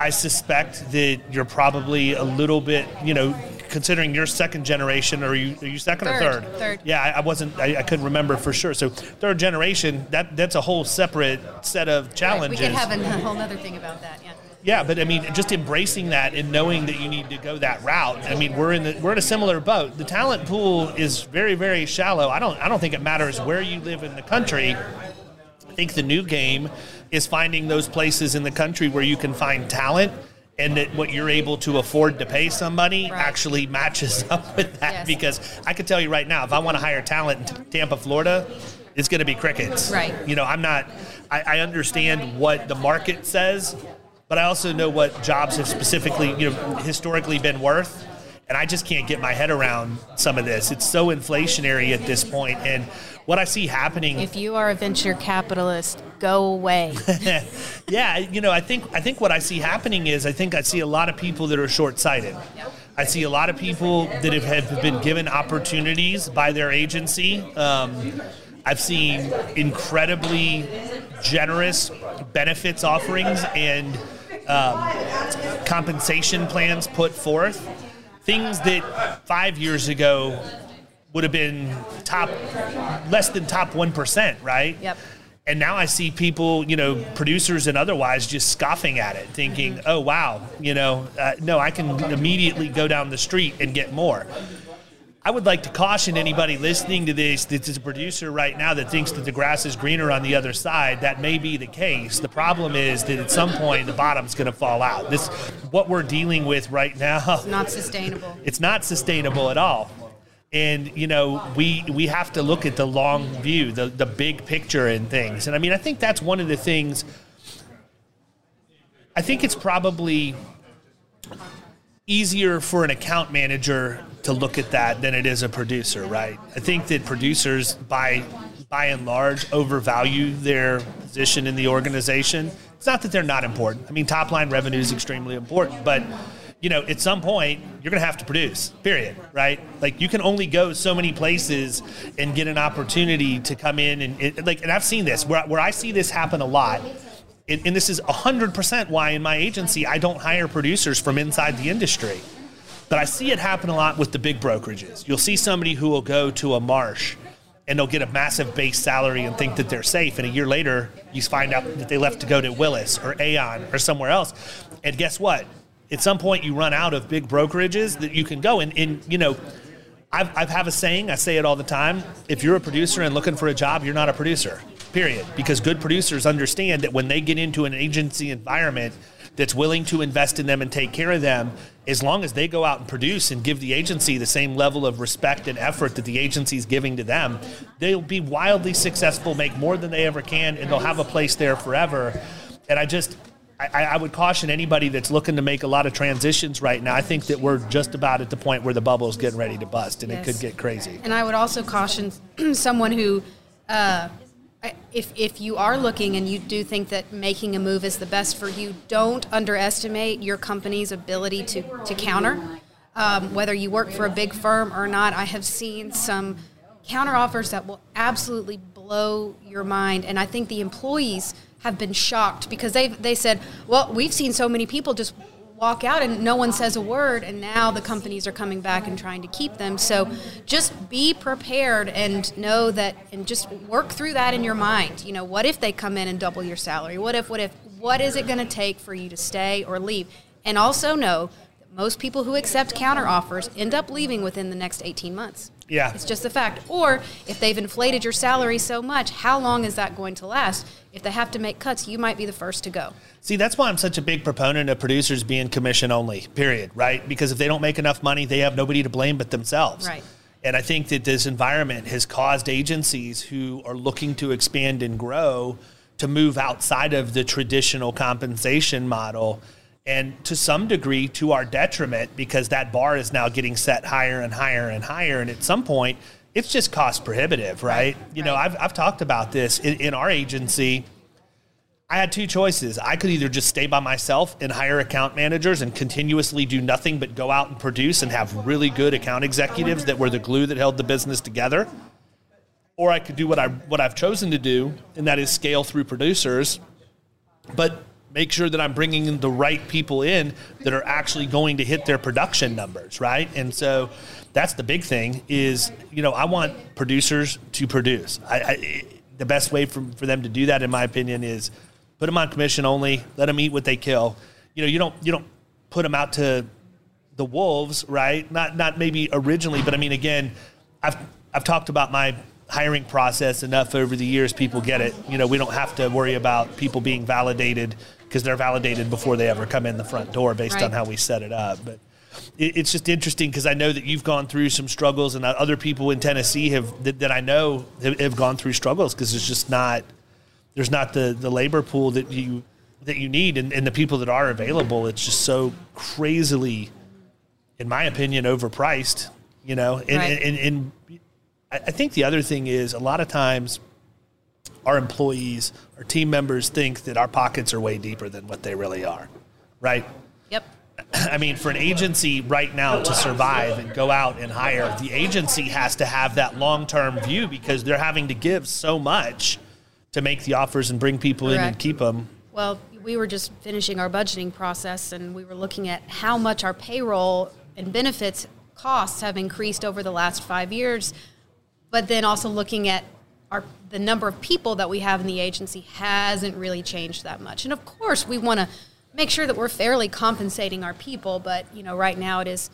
I suspect that you're probably a little bit, you know, considering you're second generation, or are you, are you second Third, or third? third. Yeah, I, I wasn't, I, I couldn't remember for sure. So third generation, that that's a whole separate set of Right, challenges. We could have a whole other thing about that. Yeah. Yeah, but I mean, just embracing that and knowing that you need to go that route. I mean, we're in the, we're in a similar boat. The talent pool is very very shallow. I don't I don't think it matters where you live in the country. I think the new game is finding those places in the country where you can find talent and that what you're able to afford to pay somebody Right. actually matches up with that Yes. because I can tell you right now if I want to hire talent in Tampa, Florida, it's going to be crickets. Right. You know, I'm not I, I understand what the market says, but I also know what jobs have specifically, you know, historically been worth. And I just can't get my head around some of this. It's so inflationary at this point. And what I see happening If you are a venture capitalist, go away. yeah, you know, I think I think what I see happening is I think I see a lot of people that are short-sighted. I see a lot of people that have, have been given opportunities by their agency. Um, I've seen incredibly generous benefits offerings and um, compensation plans put forth. Things that five years ago would have been top, less than top 1%, right? Yep. And now I see people, you know, producers and otherwise just scoffing at it, thinking, oh, wow, you know, uh, no, I can immediately go down the street and get more. I would like to caution anybody listening to this that's a producer right now that thinks that the grass is greener on the other side. That may be the case. The problem is that at some point the bottom's going to fall out. This, what we're dealing with right now, It's Not sustainable. it's not sustainable at all. And you know, we we have to look at the long view, the the big picture and things. And I mean, I think that's one of the things. I think it's probably easier for an account manager to look at that than it is a producer, right? I think that producers, by by and large, overvalue their position in the organization. It's not that they're not important. I mean, top line revenue is extremely important, but you know, at some point, you're going to have to produce. Period. Right? Like you can only go so many places and get an opportunity to come in and it, like. And I've seen this where where I see this happen a lot and, and this is 100% why in my agency I don't hire producers from inside the industry. But I see it happen a lot with the big brokerages. You'll see somebody who will go to a Marsh and they'll get a massive base salary and think that they're safe. And a year later, you find out that they left to go to Willis or Aon or somewhere else. And guess what? At some point, you run out of big brokerages that you can go. And, and you know, I've, I've have a saying, I say it all the time. If you're a producer and looking for a job, you're not a producer, period. Because good producers understand that when they get into an agency environment, that's willing to invest in them and take care of them, as long as they go out and produce and give the agency the same level of respect and effort that the agency is giving to them, they'll be wildly successful, make more than they ever can, and they'll have a place there forever. And I just, I, I, would caution anybody that's looking to make a lot of transitions right now. I think that we're just about at the point where the bubble is getting ready to bust, and yes. it could get crazy. And I would also caution someone who, uh, if if you are looking and you do think that making a move is the best for you, don't underestimate your company's ability to to counter. Um, whether you work for a big firm or not, I have seen some counter offers that will absolutely blow your mind, and I think the employees have been shocked because they they said, well, we've seen so many people just walk out and no one says a word and now the companies are coming back and trying to keep them so just be prepared and know that and just work through that in your mind you know what if they come in and double your salary what if what if what is it going to take for you to stay or leave and also know that most people who accept counter offers end up leaving within the next 18 months yeah. It's just a fact. Or if they've inflated your salary so much, how long is that going to last? If they have to make cuts, you might be the first to go. See, that's why I'm such a big proponent of producers being commission only, period, right? Because if they don't make enough money, they have nobody to blame but themselves. Right. And I think that this environment has caused agencies who are looking to expand and grow to move outside of the traditional compensation model and to some degree to our detriment because that bar is now getting set higher and higher and higher and at some point it's just cost prohibitive right, right. you know I've, I've talked about this in, in, our agency i had two choices i could either just stay by myself and hire account managers and continuously do nothing but go out and produce and have really good account executives that were the glue that held the business together or i could do what i what i've chosen to do and that is scale through producers but make sure that I'm bringing the right people in that are actually going to hit their production numbers, right? And so that's the big thing is, you know, I want producers to produce. I, I, the best way for, for them to do that, in my opinion, is put them on commission only, let them eat what they kill. You know, you don't, you don't put them out to the wolves, right? Not, not maybe originally, but I mean, again, I've, I've talked about my hiring process enough over the years people get it you know we don't have to worry about people being validated because they're validated before they ever come in the front door based right. on how we set it up. But it's just interesting because I know that you've gone through some struggles, and other people in Tennessee have that, that I know have, have, gone through struggles because it's just not there's not the the labor pool that you that you need, and, and the people that are available. It's just so crazily, in my opinion, overpriced. You know, and, right. and, and, and I think the other thing is a lot of times our employees, our team members think that our pockets are way deeper than what they really are, right? I mean, for an agency right now to survive and go out and hire, the agency has to have that long term view because they're having to give so much to make the offers and bring people Correct. in and keep them. Well, we were just finishing our budgeting process and we were looking at how much our payroll and benefits costs have increased over the last five years, but then also looking at our the number of people that we have in the agency hasn't really changed that much. And of course, we want to make sure that we're fairly compensating our people, but you know, right now it is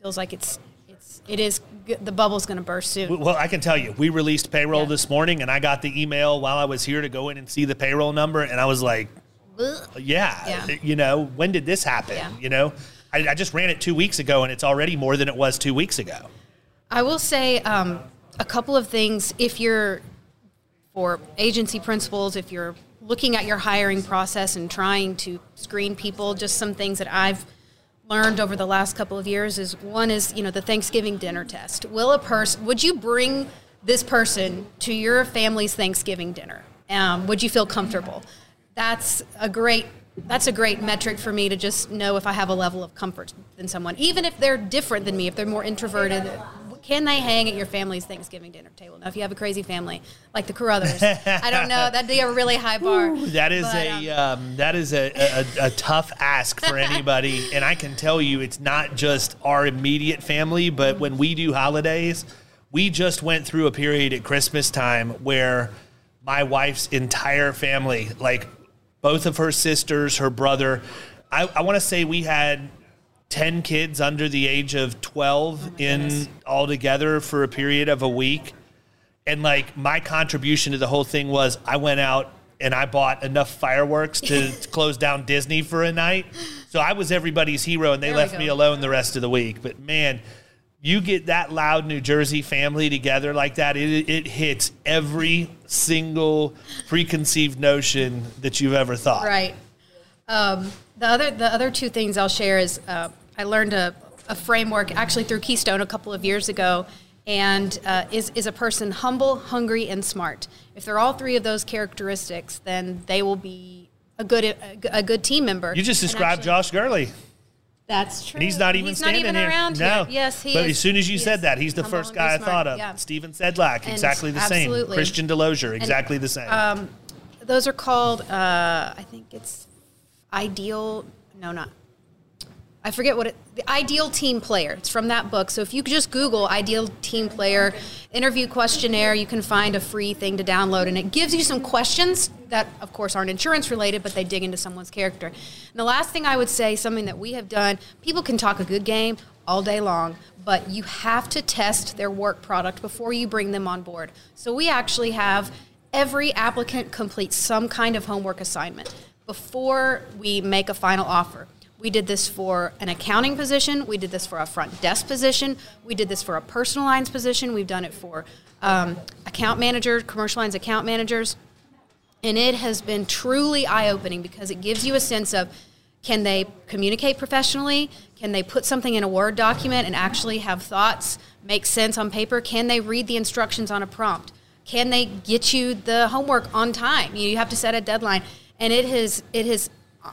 feels like it's it's it is the bubble's going to burst soon. Well, I can tell you, we released payroll yeah. this morning, and I got the email while I was here to go in and see the payroll number, and I was like, yeah, yeah. you know, when did this happen? Yeah. You know, I, I, just ran it two weeks ago, and it's already more than it was two weeks ago. I will say um, a couple of things. If you're for agency principals, if you're looking at your hiring process and trying to screen people, just some things that I've learned over the last couple of years is one is you know the Thanksgiving dinner test. Will a person would you bring this person to your family's Thanksgiving dinner? Um, would you feel comfortable? That's a great that's a great metric for me to just know if I have a level of comfort than someone, even if they're different than me, if they're more introverted, can they hang at your family's Thanksgiving dinner table? Now, if you have a crazy family like the Carothers, I don't know. That'd be a really high bar. Ooh, that is but, a um, um, that is a, a, a tough ask for anybody, and I can tell you, it's not just our immediate family, but when we do holidays, we just went through a period at Christmas time where my wife's entire family, like both of her sisters, her brother, I, I want to say we had 10 kids under the age of 12 oh in all together for a period of a week. And like my contribution to the whole thing was I went out and I bought enough fireworks to close down Disney for a night. So I was everybody's hero, and they There left me alone the rest of the week. But man, you get that loud New Jersey family together like that, it, it hits every single preconceived notion that you've ever thought. Right. Um, the other the other two things I'll share is uh, I learned a, a framework actually through Keystone a couple of years ago, and uh, is is a person humble, hungry, and smart. If they're all three of those characteristics, then they will be a good a, a good team member. You just described actually- Josh Gurley. That's true. And he's not even He's standing not even here. around no. yet. Yes, he But is. as soon as you said is that, he's the humble, first guy I thought of. Yeah. Stephen Sedlak, And exactly the same. Christian Delozier, exactly the same. Um, those are called. Uh, I think it's ideal. No, not. I forget what it. The ideal team player. It's from that book. So if you just Google ideal team player interview questionnaire, you can find a free thing to download, and it gives you some questions that, of course, aren't insurance related, but they dig into someone's character. And the last thing I would say, something that we have done. People can talk a good game all day long, but you have to test their work product before you bring them on board. So we actually have every applicant complete some kind of homework assignment before we make a final offer. We did this for an accounting position. We did this for a front desk position. We did this for a personal lines position. We've done it for um, account managers, commercial lines account managers. And it has been truly eye opening because it gives you a sense of can they communicate professionally? Can they put something in a Word document and actually have thoughts make sense on paper? Can they read the instructions on a prompt? Can they get you the homework on time? You have to set a deadline. And it has it has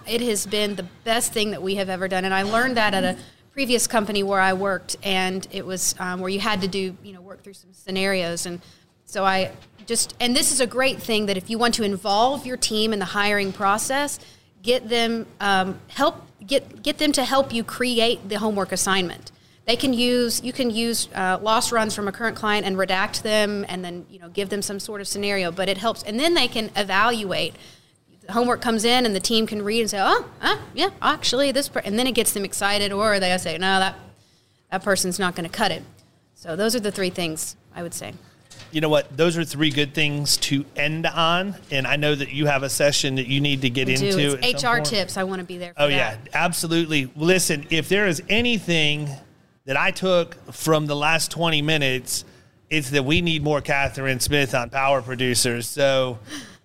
it has been the best thing that we have ever done. And I learned that at a previous company where I worked, and it was um, where you had to do you know work through some scenarios and so I just, and this is a great thing that if you want to involve your team in the hiring process, get them um, help get get them to help you create the homework assignment. They can use you can use uh, loss runs from a current client and redact them, and then you know give them some sort of scenario. But it helps, and then they can evaluate. Homework comes in, and the team can read and say, "Oh, uh, yeah, actually, this," and then it gets them excited, or they say, "No, that that person's not going to cut it." So those are the three things I would say. you know what? Those are three good things to end on. And I know that you have a session that you need to get We into. HR tips. I want to be there. For Oh that. yeah, absolutely. Listen, if there is anything that I took from the last 20 minutes, it's that we need more Catherine Smith on Power Producers. So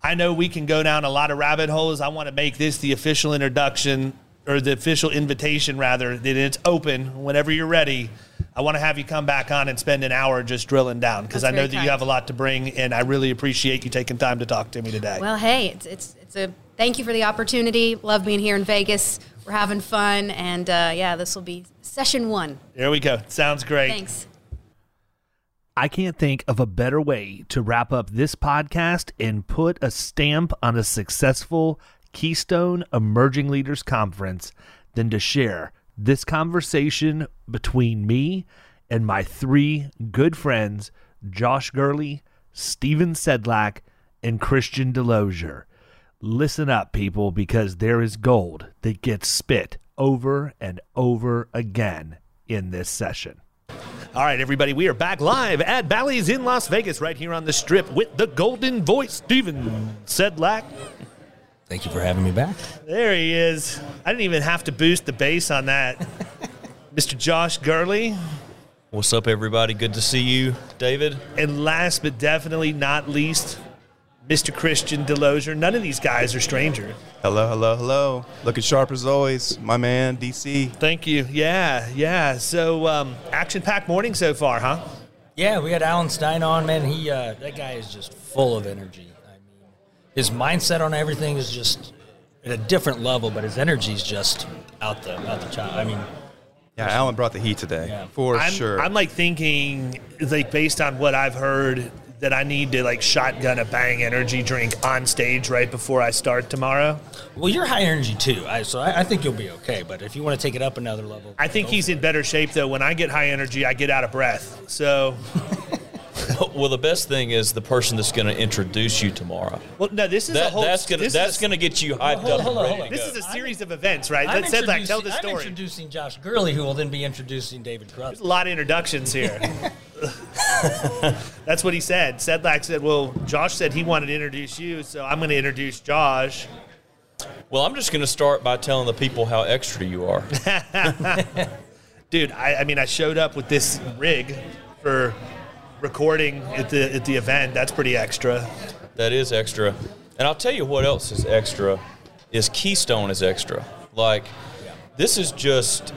I know we can go down a lot of rabbit holes. I want to make this the official introduction or the official invitation rather that it's open whenever you're ready. I want to have you come back on and spend an hour just drilling down because I know that you have a lot to bring, and I really appreciate you taking time to talk to me today. Well, hey, it's it's it's a thank you for the opportunity. Love being here in Vegas. We're having fun, and uh, yeah, this will be session one. there we go. Sounds great. Thanks. I can't think of a better way to wrap up this podcast and put a stamp on a successful Keystone Emerging Leaders Conference than to share this conversation between me and my three good friends, Josh Gurley, Steven Sedlak, and Christian Delozier. Listen up, people, because there is gold that gets spit over and over again in this session. All right, everybody, we are back live at Bally's in Las Vegas, right here on the strip with the golden voice, Steven Sedlak. Thank you for having me back. There he is. I didn't even have to boost the bass on that. Mr. Josh Gurley. What's up, everybody? Good to see you, David. And last but definitely not least, Mr. Christian Delozier. None of these guys are strangers. Hello, hello, hello. Looking sharp as always, my man, DC. Thank you. Yeah, yeah. So, um, action packed morning so far, huh? Yeah, we had Alan Stein on, man. He uh, that guy is just full of energy. I mean, his mindset on everything is just at a different level, but his energy is just out the out the top. I mean, Yeah, Alan brought the heat today, Yeah. for I'm, sure. I'm like thinking, like based on what I've heard, that I need to like shotgun a bang energy drink on stage right before I start tomorrow. well, you're high energy too, I, so I, I think you'll be okay. But if you want to take it up another level, I think he's in better shape though. When I get high energy, I get out of breath. So, Well, the best thing is the person that's going to introduce you tomorrow. well, no, this is a whole. that's going to that's going to get you hyped hold up. hold and on, hold This is a series of events, right? I'm, That said, like, tell the story. I'm story. introducing Josh Gurley, who will then be introducing David Cross. There's a lot of introductions here. That's what he said. Sedlak said, "Well, Josh said he wanted to introduce you, so I'm going to introduce Josh." Well, I'm just going to start by telling the people how extra you are. Dude, I, I mean, I showed up with this rig for recording at the at the event. That's pretty extra. That is extra. And I'll tell you what else is extra is Keystone is extra. Like this has just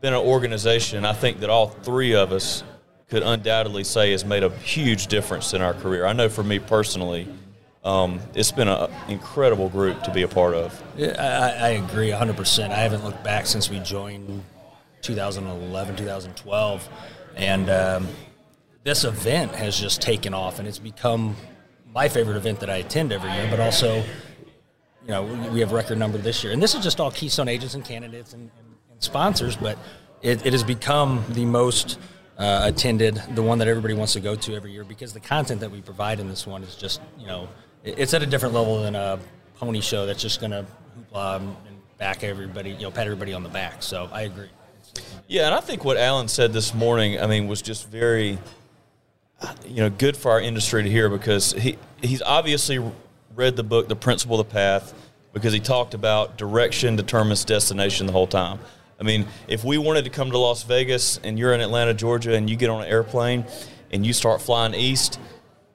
been an organization I think that all three of us could undoubtedly say has made a huge difference in our career. I know for me personally, um, it's been an incredible group to be a part of. Yeah, I, I agree 100%. I haven't looked back since we joined 2011, 2012. And um, this event has just taken off, and it's become my favorite event that I attend every year, but also, you know, we, have record number this year. And this is just all Keystone agents and candidates and, and, and sponsors, but it, it has become the most uh, attended, the one that everybody wants to go to every year because the content that we provide in this one is just, you know, it's at a different level than a pony show that's just going to hoopla and back everybody, you know, pat everybody on the back. So I agree. Yeah, and I think what Alan said this morning, I mean, was just very, you know, good for our industry to hear because he he's obviously read the book, The Principle of the Path, because he talked about direction determines destination the whole time. I mean, if we wanted to come to Las Vegas and you're in Atlanta, Georgia, and you get on an airplane and you start flying east,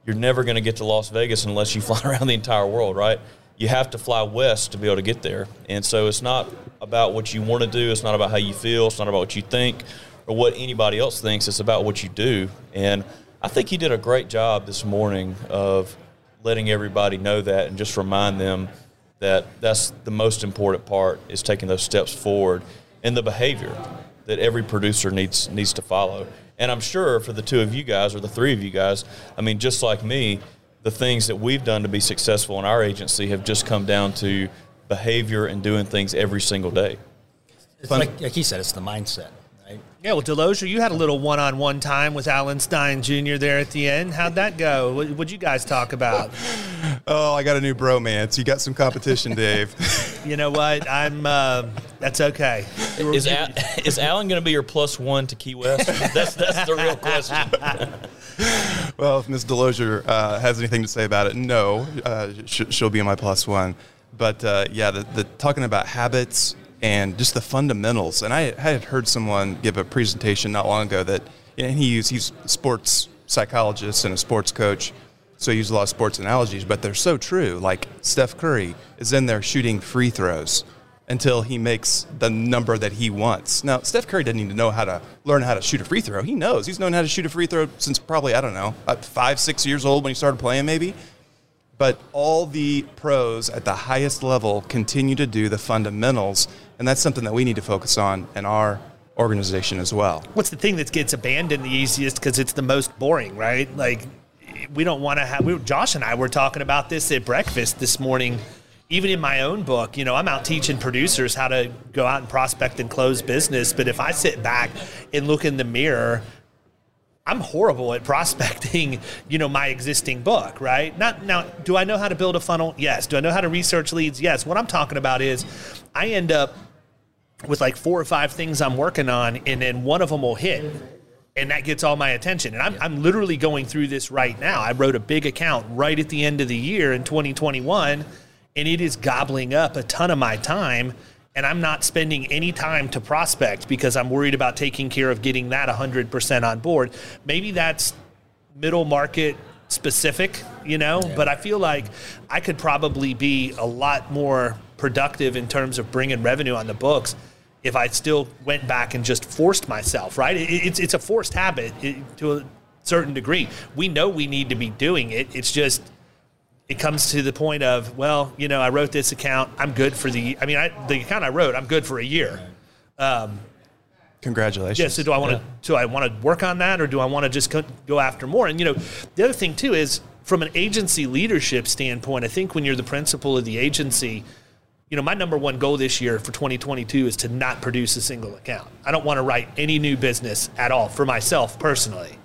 you're never going to get to Las Vegas unless you fly around the entire world, right? You have to fly west to be able to get there. And so it's not about what you want to do, it's not about how you feel, it's not about what you think or what anybody else thinks, it's about what you do. And I think he did a great job this morning of letting everybody know that and just remind them that that's the most important part is taking those steps forward and the behavior that every producer needs needs to follow. And I'm sure for the two of you guys or the three of you guys, I mean, just like me, the things that we've done to be successful in our agency have just come down to behavior and doing things every single day. It's like, like he said, it's the mindset. Right? Yeah, well, Delozier, you had a little one-on-one time with Alan Stein Jr. there at the end. How'd that go? What would you guys talk about? Oh, I got a new bromance. You got some competition, Dave. you know what? I'm. Uh, that's okay. Is, Al- is Alan going to be your plus one to Key West? That's that's the real question. well, if Ms. Delozier uh, has anything to say about it, no, uh, sh- she'll be my plus one. But uh, yeah, the, the talking about habits and just the fundamentals. And I, I had heard someone give a presentation not long ago that and he used, he's a sports psychologist and a sports coach, so he used a lot of sports analogies, but they're so true. Like Steph Curry is in there shooting free throws until he makes the number that he wants. Now, Steph Curry doesn't need to know how to learn how to shoot a free throw. He knows. He's known how to shoot a free throw since probably, I don't know, uh, five, six years old when he started playing, maybe. But all the pros at the highest level continue to do the fundamentals, and that's something that we need to focus on in our organization as well. What's the thing that gets abandoned the easiest because it's the most boring, right? Like, we don't want to have. We, Josh and I were talking about this at breakfast this morning. Even in my own book, you know, I'm out teaching producers how to go out and prospect and close business. But if I sit back and look in the mirror I'm horrible at prospecting, you know, my existing book, right? Not now, do I know how to build a funnel? Yes. Do I know how to research leads? Yes. What I'm talking about is I end up with like four or five things I'm working on, and then one of them will hit. And that gets all my attention. And I'm, I'm literally going through this right now. I wrote a big account right at the end of the year in 2021, and it is gobbling up a ton of my time and I'm not spending any time to prospect because I'm worried about taking care of getting that 100% on board. Maybe that's middle market specific, you know, yeah. but I feel like I could probably be a lot more productive in terms of bringing revenue on the books if I still went back and just forced myself, right? it's, it's a forced habit to a certain degree. We know we need to be doing it. It's just it comes to the point of, well, you know, I wrote this account. I'm good for the. I mean, I, the account I wrote, I'm good for a year. Um, Congratulations. Yeah. So do I want to? Yeah. Do I want to work on that, or do I want to just go after more? And you know, the other thing too is from an agency leadership standpoint. I think when you're the principal of the agency, you know, my number one goal this year for 2022 is to not produce a single account. I don't want to write any new business at all for myself personally.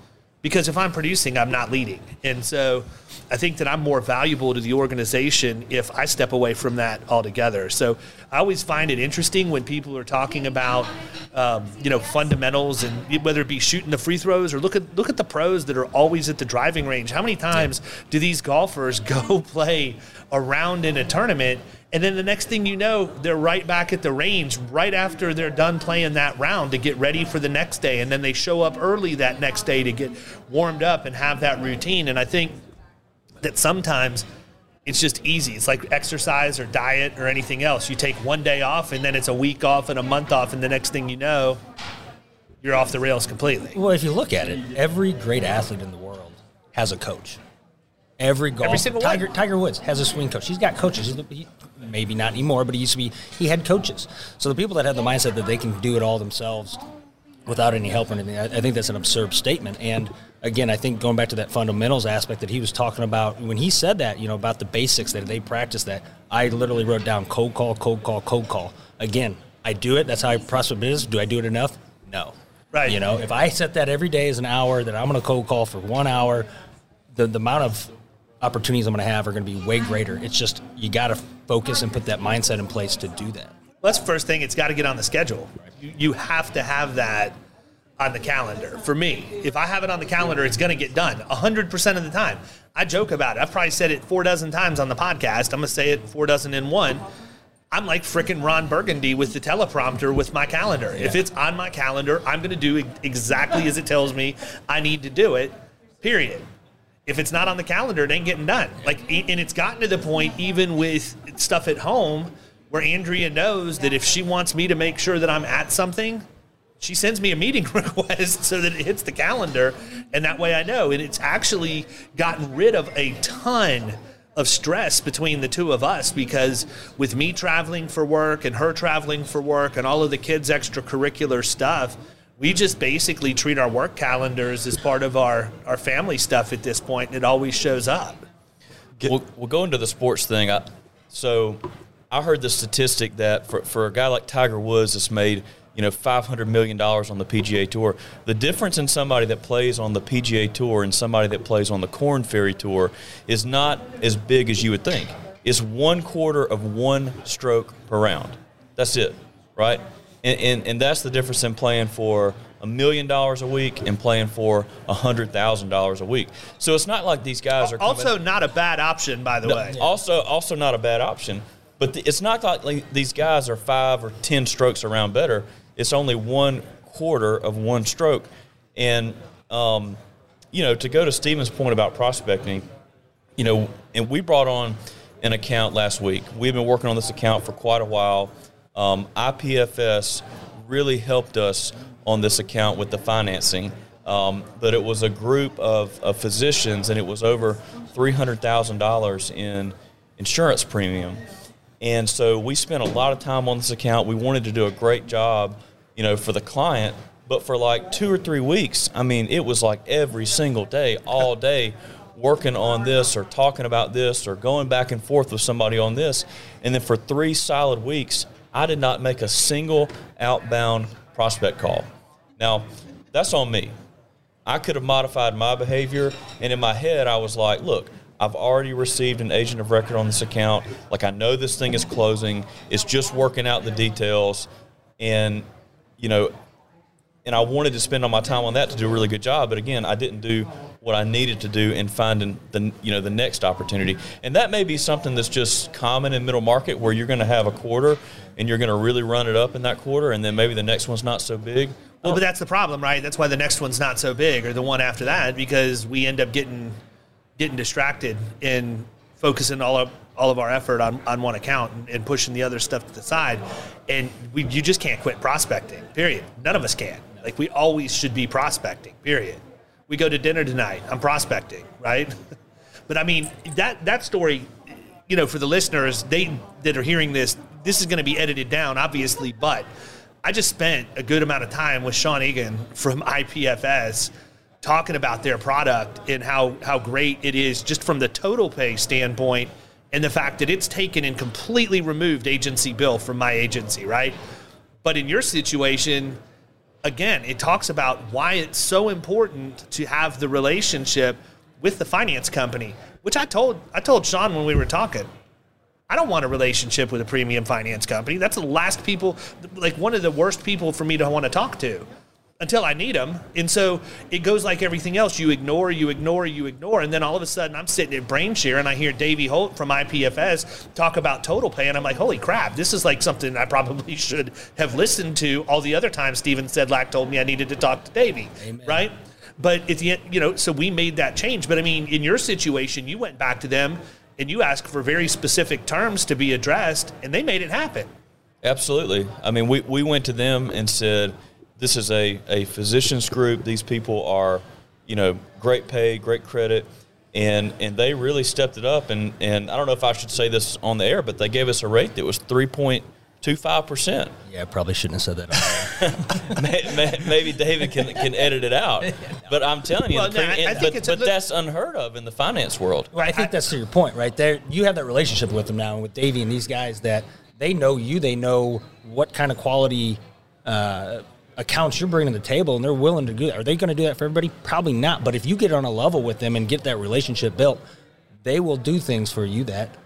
because if I'm producing, I'm not leading. And so I think that I'm more valuable to the organization if I step away from that altogether. So I always find it interesting when people are talking about, um, you know, fundamentals and whether it be shooting the free throws or look at look at the pros that are always at the driving range. How many times do these golfers go play a round in a tournament? And then the next thing you know, they're right back at the range right after they're done playing that round to get ready for the next day. And then they show up early that next day to get warmed up and have that routine. And I think that sometimes it's just easy. It's like exercise or diet or anything else. You take one day off and then it's a week off and a month off. And the next thing you know, you're off the rails completely. Well, if you look at it, every great athlete in the world has a coach. Every golf, Every single Tiger, one. Tiger Woods has a swing coach. He's got coaches. He- maybe not anymore, but he used to be. He had coaches. So the people that have the mindset that they can do it all themselves without any help or anything, I, I think that's an absurd statement. And again, I think going back to that fundamentals aspect that he was talking about when he said that, you know, about the basics that they practice. That I literally wrote down cold call, cold call, cold call. Again, I do it. That's how I prospect business. Do I do it enough? No. Right. You know, if I set that every day as an hour, that I'm going to cold call for one hour, the, the amount of opportunities I'm going to have are going to be way greater. It's just you got to focus and put that mindset in place to do that. Well, that's the first thing. It's got to get on the schedule. You, you have to have that on the calendar. For me, if I have it on the calendar, it's going to get done 100% of the time. I joke about it. I've probably said it four dozen times on the podcast. I'm going to say it four dozen in one. I'm like frickin' Ron Burgundy with the teleprompter with my calendar. If it's on my calendar, I'm going to do exactly as it tells me I need to do it, period. If it's not on the calendar, it ain't getting done. Like, and it's gotten to the point, even with stuff at home, where Andrea knows that if she wants me to make sure that I'm at something, she sends me a meeting request so that it hits the calendar, and that way I know. And it's actually gotten rid of a ton of stress between the two of us because with me traveling for work and her traveling for work and all of the kids' extracurricular stuff, we just basically treat our work calendars as part of our, our family stuff at this point, and it always shows up. we'll, we'll go into the sports thing. I, so I heard the statistic that for, for a guy like Tiger Woods that's made you know five hundred million dollars on the PGA Tour, the difference in somebody that plays on the PGA Tour and somebody that plays on the Korn Ferry Tour is not as big as you would think. It's one quarter of one stroke per round. That's it, right? And, and, and that's the difference in playing for a million dollars a week and playing for a hundred thousand dollars a week. So it's not like these guys are coming- Also, not a bad option, by the no, way. Also, also not a bad option. But the, it's not like, like these guys are five or ten strokes around better. It's only one quarter of one stroke, and um, you know to go to Steven's point about prospecting, you know, and we brought on an account last week. We've been working on this account for quite a while. Um, IPFS really helped us on this account with the financing. Um, but it was a group of, of physicians, and it was over three hundred thousand dollars in insurance premium. And so we spent a lot of time on this account. We wanted to do a great job, you know, for the client. But for like two or three weeks, I mean, it was like every single day, all day, working on this or talking about this or going back and forth with somebody on this. And then for three solid weeks, I did not make a single outbound prospect call. Now, that's on me. I could have modified my behavior, and in my head, I was like, look, I've already received an agent of record on this account. Like, I know this thing is closing, it's just working out the details. And, you know, and I wanted to spend all my time on that to do a really good job. But again, I didn't do what I needed to do in finding the you know the next opportunity. And that may be something that's just common in middle market, where you're going to have a quarter and you're going to really run it up in that quarter, and then maybe the next one's not so big. Well, but that's the problem, right? That's why the next one's not so big, or the one after that, because we end up getting getting distracted and focusing all of all of our effort on, on one account and, and pushing the other stuff to the side. And we, you just can't quit prospecting. Period. None of us can. Like we always should be prospecting. Period. We go to dinner tonight. I'm prospecting, right? but I mean that that story, you know, for the listeners they that are hearing this, this is going to be edited down, obviously, but. I just spent a good amount of time with Sean Egan from IPFS talking about their product and how, how great it is just from the total pay standpoint and the fact that it's taken and completely removed agency bill from my agency, right? But in your situation, again, it talks about why it's so important to have the relationship with the finance company, which I told I told Sean when we were talking. I don't want a relationship with a premium finance company. That's the last people, like one of the worst people for me to want to talk to until I need them. And so it goes like everything else. You ignore, you ignore, you ignore. And then all of a sudden I'm sitting at BrainShare and I hear Davey Holt from IPFS talk about total pay. And I'm like, holy crap, this is like something I probably should have listened to all the other times Steven Sedlak told me I needed to talk to Davey. Right? But at the end, you know, so we made that change. But I mean, in your situation, you went back to them and you asked for very specific terms to be addressed, and they made it happen. Absolutely. I mean, we, we went to them and said, this is a, a physicians group. These people are, you know, great pay, great credit. And, and they really stepped it up. And, and I don't know if I should say this on the air, but they gave us a rate that was 3.25%. Yeah, I probably shouldn't have said that. May- may- Maybe David can, can edit it out. But I'm telling you, Well, pre- no, I- I and- but, but look- that's unheard of in the finance world. Well, I think that's to your point, right there. You have that relationship with them now, and with Davey and these guys that they know you. They know what kind of quality uh, accounts you're bringing to the table, and they're willing to do that. Are they going to do that for everybody? Probably not. But if you get on a level with them and get that relationship built, they will do things for you that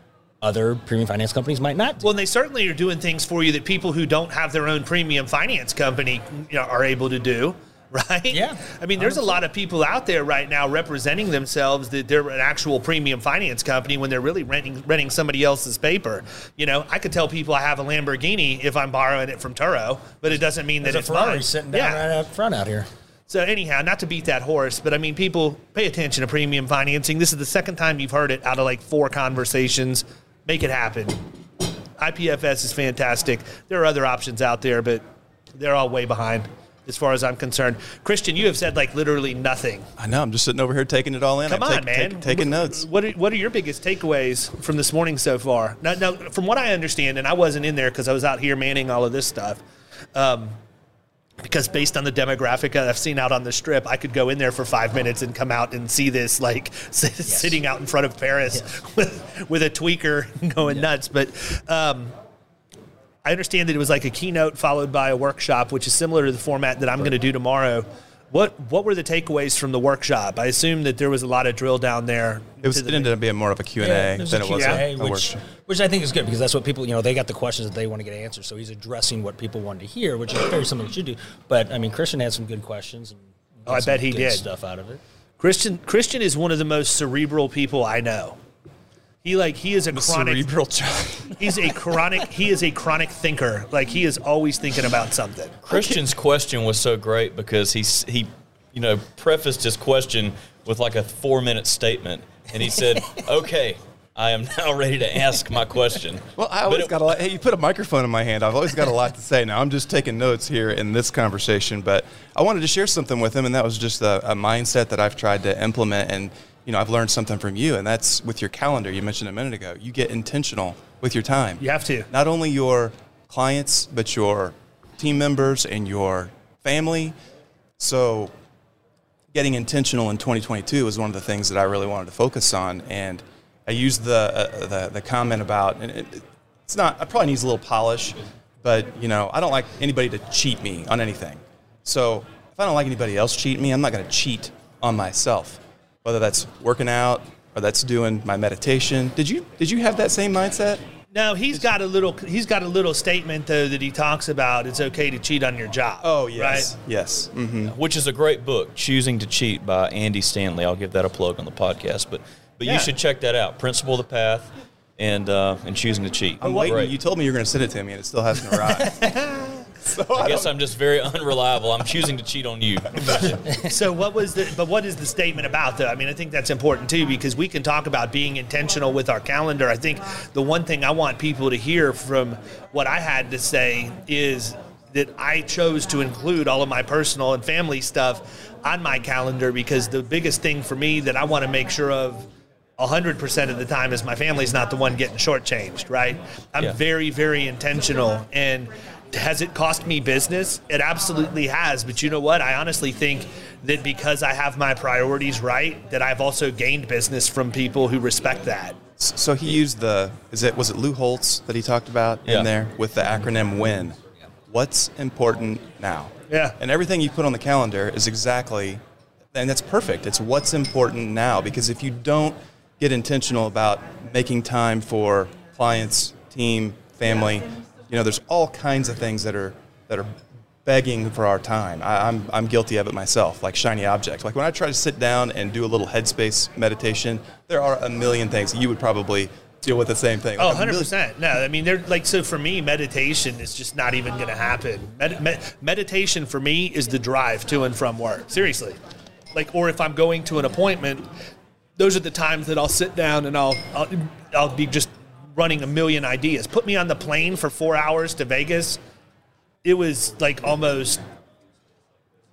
other premium finance companies might not. Well, and they certainly are doing things for you that people who don't have their own premium finance company you know, are able to do. Right? Yeah. I mean, there's a lot of people out there right now representing themselves that they're an actual premium finance company when they're really renting renting somebody else's paper. You know, I could tell people I have a Lamborghini if I'm borrowing it from Turo, but it doesn't mean that There's a it's Ferrari mine. sitting down right out front out here. So anyhow, not to beat that horse, but I mean, people pay attention to premium financing. This is the second time you've heard it out of like four conversations. Make it happen. IPFS is fantastic. There are other options out there, but they're all way behind as far as I'm concerned. Christian, you have said like literally nothing. I know. I'm just sitting over here taking it all in. Come I'm on, take- man. take- taking notes. What are, what are your biggest takeaways from this morning so far? Now, now from what I understand, and I wasn't in there because I was out here manning all of this stuff. Um, because based on the demographic that I've seen out on the strip, I could go in there for five minutes and come out and see this like s- sitting out in front of Paris with, with a tweaker going nuts. But um, I understand that it was like a keynote followed by a workshop, which is similar to the format that I'm going to do tomorrow. What what were the takeaways from the workshop? I assume that there was a lot of drill down there. It, was, it ended up being more of a Q&A Yeah, than it was Q&A, a, a which, workshop. which I think is good because that's what people, you know, they got the questions that they want to get answered. So he's addressing what people wanted to hear, which is very similar to what you do. But I mean, Christian had some good questions. And Oh, I some bet he good did. stuff out of it. Christian Christian is one of the most cerebral people I know. He like he is a chronic cerebral He's a chronic he is a chronic thinker. Like he is always thinking about something. Christian's question was so great because he he, you know, prefaced his question with like a four minute statement, and he said, "Okay, I am now ready to ask my question." Well, I always got a lot. Hey, you put a microphone in my hand. I've always got a lot to say. Now I'm just taking notes here in this conversation, but I wanted to share something with him, and that was just a, a mindset that I've tried to implement. And you know, I've learned something from you, and that's with your calendar. You mentioned a minute ago. You get intentional with your time. You have to. Not only your clients, but your team members and your family. So getting intentional in 2022 was one of the things that I really wanted to focus on. And I used the, uh, the, the comment about, and it, it's not, I probably needs a little polish, but you know, I don't like anybody to cheat me on anything. So if I don't like anybody else cheating me, I'm not going to cheat on myself, whether that's working out or that's doing my meditation. Did you, did you have that same mindset? No, he's got a little he's got a little statement though that he talks about it's okay to cheat on your job. Oh yes. Right? Yes. Mm-hmm. Which is a great book, Choosing to Cheat by Andy Stanley. I'll give that a plug on the podcast, but but Yeah. you should check that out. Principle of the Path and uh, and Choosing to Cheat. I'm waiting. Great. You told me you were going to send it to me, and it still hasn't arrived. I guess I'm just very unreliable. I'm choosing to cheat on you. so what was the but what is the statement about though? I mean, I think that's important too because we can talk about being intentional with our calendar. I think the one thing I want people to hear from what I had to say is that I chose to include all of my personal and family stuff on my calendar because the biggest thing for me that I want to make sure of 100% of the time is my family's not the one getting shortchanged, right? I'm Yeah. very, very intentional. And has it cost me business? It absolutely has. But you know what? I honestly think that because I have my priorities right, that I've also gained business from people who respect that. So he used the is it was it Lou Holtz that he talked about Yeah. in there with the acronym WIN. What's important now? Yeah. And everything you put on the calendar is exactly, and that's perfect. It's what's important now because if you don't get intentional about making time for clients, team, family, you know, there's all kinds of things that are that are begging for our time. I, I'm I'm guilty of it myself, like shiny object. Like when I try to sit down and do a little headspace meditation, there are a million things you would probably deal with the same thing. Oh, Like a 100 million- percent. No, I mean, they're like so. For me, meditation is just not even going to happen. Med- med- meditation for me is the drive to and from work. Seriously, like, or if I'm going to an appointment, those are the times that I'll sit down and I'll I'll, I'll be just running a million ideas. Put me on the plane for four hours to Vegas. It was like almost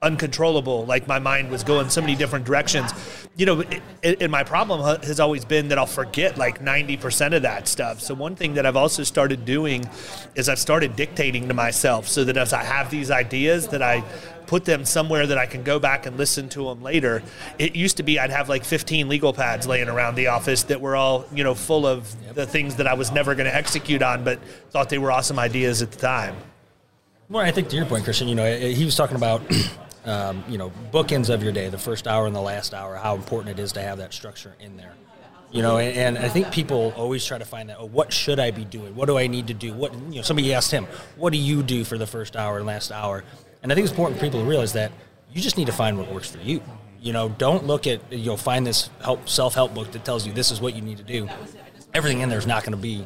uncontrollable. Like my mind was going so many different directions. You know, it, and my problem has always been that I'll forget like 90% of that stuff. So one thing that I've also started doing is I've started dictating to myself so that as I have these ideas that I put them somewhere that I can go back and listen to them later. It used to be I'd have like 15 legal pads laying around the office that were all, you know, full of the things that I was never going to execute on but thought they were awesome ideas at the time. Well, I think to your point, Christian, you know, he was talking about, um, you know, bookends of your day, the first hour and the last hour, how important it is to have that structure in there. You know, and, and I think people always try to find that. Oh, what should I be doing? What do I need to do? What you know? Somebody asked him, "What do you do for the first hour and last hour?" And I think it's important for people to realize that you just need to find what works for you. You know, don't look at, you'll find this help self help book that tells you this is what you need to do. Everything in there is not going to be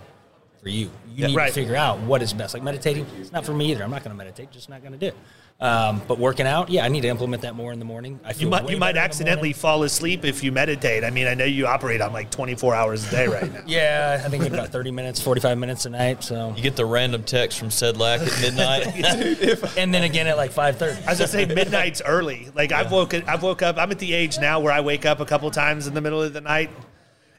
for you. You Yeah, need right. to figure out what is best. Like meditating, it's not for me either. I'm not going to meditate. Just not going to do it. Um, but working out, yeah, I need to implement that more in the morning. I feel You might you might better in the accidentally fall asleep if you meditate. I mean, I know you operate on like 24 hours a day right now. Yeah, I think about 30 minutes, 45 minutes a night. So You get the random text from Sedlac at midnight. and then again at like 5:30. I was gonna say midnight's early. Like I've woken, I've woke up. I'm at the age now where I wake up a couple times in the middle of the night,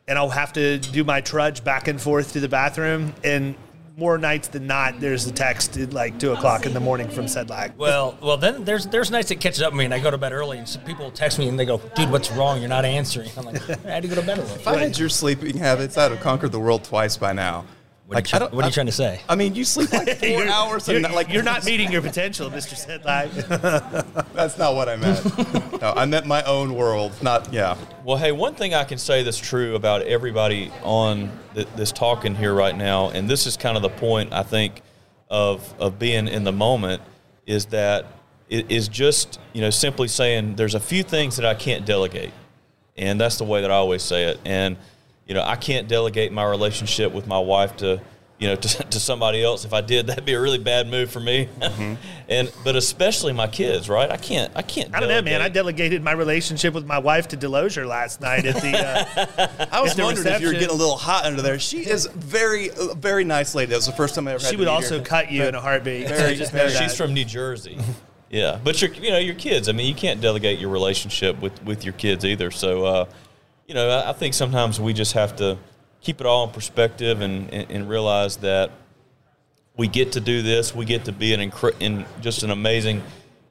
and I'll have to do my trudge back and forth to the bathroom. And more nights than not, there's a text at like two o'clock in the morning from Sedlac. Well, well, then there's there's nights that catches up with me, and I go to bed early, and some people text me and they go, "Dude, what's wrong? You're not answering." I'm like, "I had to go to bed early." If I had your sleeping habits, I'd have conquered the world twice by now. What are you try- what are you trying to say? I mean, you sleep like 4 hours, You're, not, like you're not meeting your potential, Mr. Sedlac. That's not what I meant. no, I meant my own world. Not yeah. Well, hey, one thing I can say that's true about everybody on th- this talking here right now, and this is kind of the point I think of of being in the moment, is that it is just you know simply saying there's a few things that I can't delegate, and that's the way that I always say it. And you know, I can't delegate my relationship with my wife to you know to, to somebody else. If I did, that'd be a really bad move for me. and but especially my kids, right? I can't. I can't. I don't know, man. I delegated my relationship with my wife to Delozier last night at the. Uh, I was At the wondering if you were getting a little hot under there. She is very, uh, very nice lady. That was the first time I ever. she to would meet also her. cut you in a heartbeat. Very- so just very- She's from New Jersey. yeah, but your you know your kids. I mean, you can't delegate your relationship with with your kids either. So, uh, you know, I, I think sometimes we just have to keep it all in perspective and and, and realize that we get to do this. We get to be an incre- in just an amazing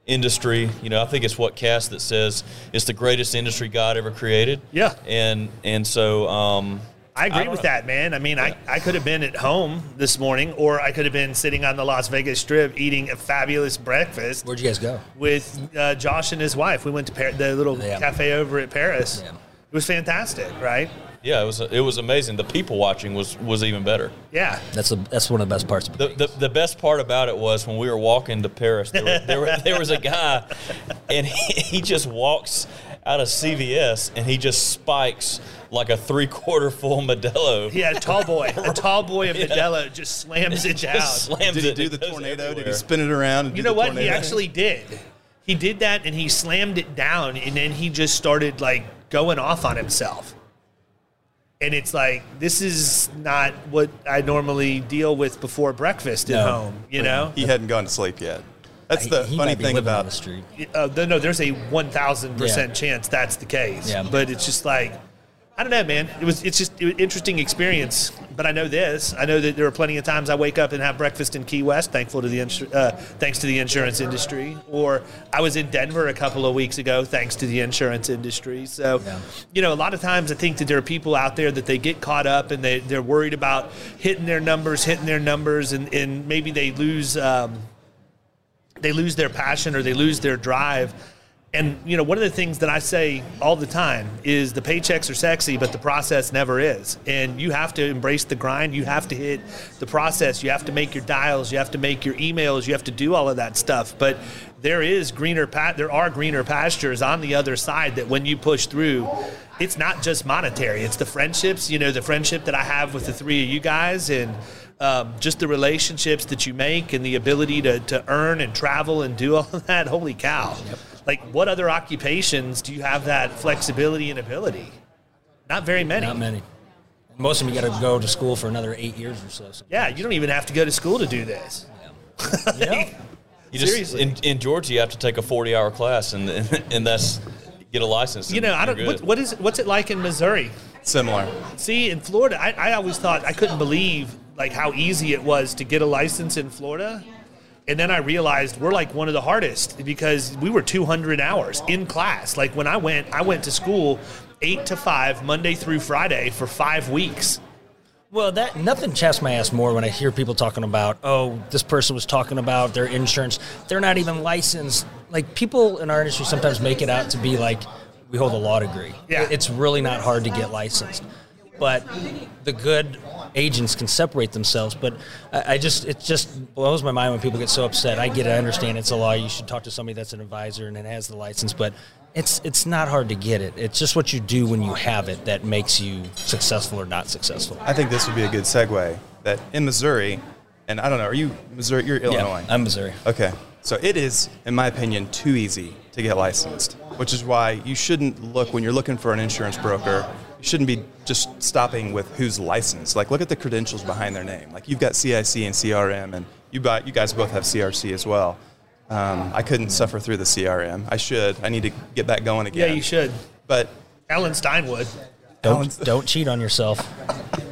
industry. You know, I think it's what Cass that says it's the greatest industry God ever created. Yeah. and and so. Um, I agree don't with know. that, man. I mean, I, I could have been at home this morning, or I could have been sitting on the Las Vegas Strip eating a fabulous breakfast Where'd you guys go? with uh, Josh and his wife. We went to Par- the little Yeah. cafe over at Paris. Yeah. It was fantastic, right? Yeah, it was it was amazing. The people watching was was even better. Yeah. That's a, that's one of the best parts. Of The, the, the best part about it was when we were walking to Paris, there, were, there, were, there was a guy, and he, he just walks out of CVS and he just spikes like a three quarter full Modelo. Yeah, a tall boy. A tall boy of Modelo just slams it down. Just slams Did he it. do It the goes tornado? Did he spin it around? And You do know the what? He actually did. He did that and he slammed it down and then he just started like going off on himself. And it's like this is not what I normally deal with before breakfast at No. home, you know? He hadn't gone to sleep yet. That's He- the he funny might be thing living on about the street. Uh, th- no, there's a 1000% Yeah. chance that's the case. Yeah. But it's just like I don't know, man. It was it's just an interesting experience. But I know this. I know that there are plenty of times I wake up and have breakfast in Key West, thankful to the insu- uh, thanks to the insurance industry. Or I was in Denver a couple of weeks ago, thanks to the insurance industry. So, Yeah. you know, a lot of times I think that there are people out there that they get caught up and they they're worried about hitting their numbers, hitting their numbers, and and maybe they lose. Um, they lose their passion or they lose their drive. And you know, one of the things that I say all the time is the paychecks are sexy, but the process never is. And you have to embrace the grind. You have to hit the process. You have to make your dials. You have to make your emails. You have to do all of that stuff. But there is greener pa- there are greener pastures on the other side that when you push through, it's not just monetary. It's the friendships. You know, the friendship that I have with the three of you guys and um, just the relationships that you make and the ability to, to earn and travel and do all that. Holy cow. Like, what other occupations do you have that flexibility and ability? Not very many. Not many. Most of them you got to go to school for another eight years or so. so. Yeah, you don't even have to go to school to do this. Yeah. You just Seriously. in, in Georgia, you have to take a forty-hour class, and and that's get a license. You know, I don't. What, what is what's it like in Missouri? Similar. See, in Florida, I, I always thought I couldn't believe like how easy it was to get a license in Florida, and then I realized we're like one of the hardest because we were 200 hours in class. Like when I went, I went to school eight to five Monday through Friday for five weeks. Well, that nothing chaps my ass more when I hear people talking about, oh, this person was talking about their insurance. They're not even licensed. Like people in our industry sometimes make it out to be like we hold a law degree. Yeah. It's really not hard to get licensed. But the good agents can separate themselves. But I, I just it just blows my mind when people get so upset. I get it, I understand it's a law. You should talk to somebody that's an advisor and it has the license, but it's it's not hard to get it. It's just what you do when you have it that makes you successful or not successful. I think this would be a good segue. That in Missouri, and I don't know, are you Missouri? You're Illinois. Yeah, I'm Missouri. Okay. So it is, in my opinion, too easy to get licensed, which is why you shouldn't look when you're looking for an insurance broker. You shouldn't be just stopping with who's licensed. Like, look at the credentials behind their name. Like, you've got CIC and CRM, and you, buy, you guys both have CRC as well. Um, I couldn't suffer through the CRM. I should. I need to get back going again. Yeah, you should. But Alan Steinwood. Don't don't cheat on yourself.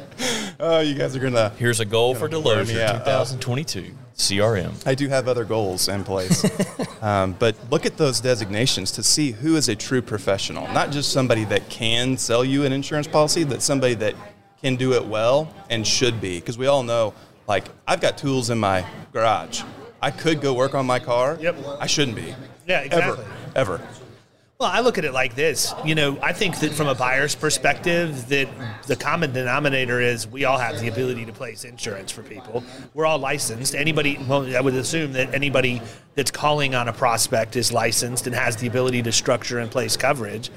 oh, you guys are gonna. Here's a goal for Gonna burn Delozer me out. 2022 CRM. I do have other goals in place. um, but look at those designations to see who is a true professional, not just somebody that can sell you an insurance policy, but somebody that can do it well and should be. Because we all know, like, I've got tools in my garage. I could go work on my car. Yep. I shouldn't be. Yeah, exactly. Ever. Ever. Well, I look at it like this. You know, I think that from a buyer's perspective, that the common denominator is we all have the ability to place insurance for people. We're all licensed. Anybody, well, I would assume that anybody that's calling on a prospect is licensed and has the ability to structure and place coverage.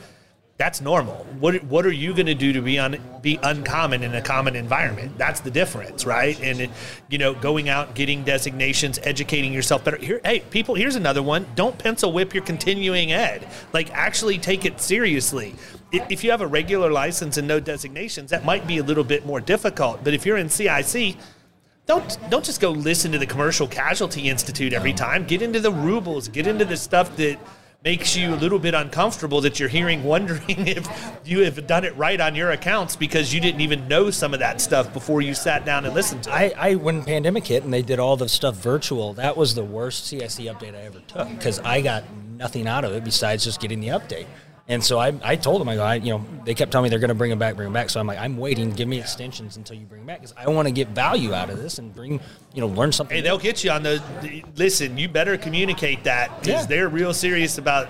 That's normal. What what are you going to do to be un, be uncommon in a common environment? That's the difference, right? And it, you know, going out, getting designations, educating yourself better. Here, hey, people, here's another one. Don't pencil whip your continuing ed. Like, actually take it seriously. If you have a regular license and no designations, that might be a little bit more difficult. But if you're in CIC, don't don't just go listen to the Commercial Casualty Institute every time. Get into the rubles. Get into the stuff that makes you a little bit uncomfortable that you're hearing, wondering if you have done it right on your accounts because you didn't even know some of that stuff before you sat down and listened to it. I, I when pandemic hit and they did all the stuff virtual, that was the worst CIC update I ever took because I got nothing out of it besides just getting the update. And so I, I told them, I go, I, you know, they kept telling me they're going to bring them back, bring them back. So I'm like, I'm waiting. Give me extensions until you bring them back because I want to get value out of this and bring, you know, learn something. Hey, they'll get you on the. Listen, you better communicate that because Yeah. they're real serious about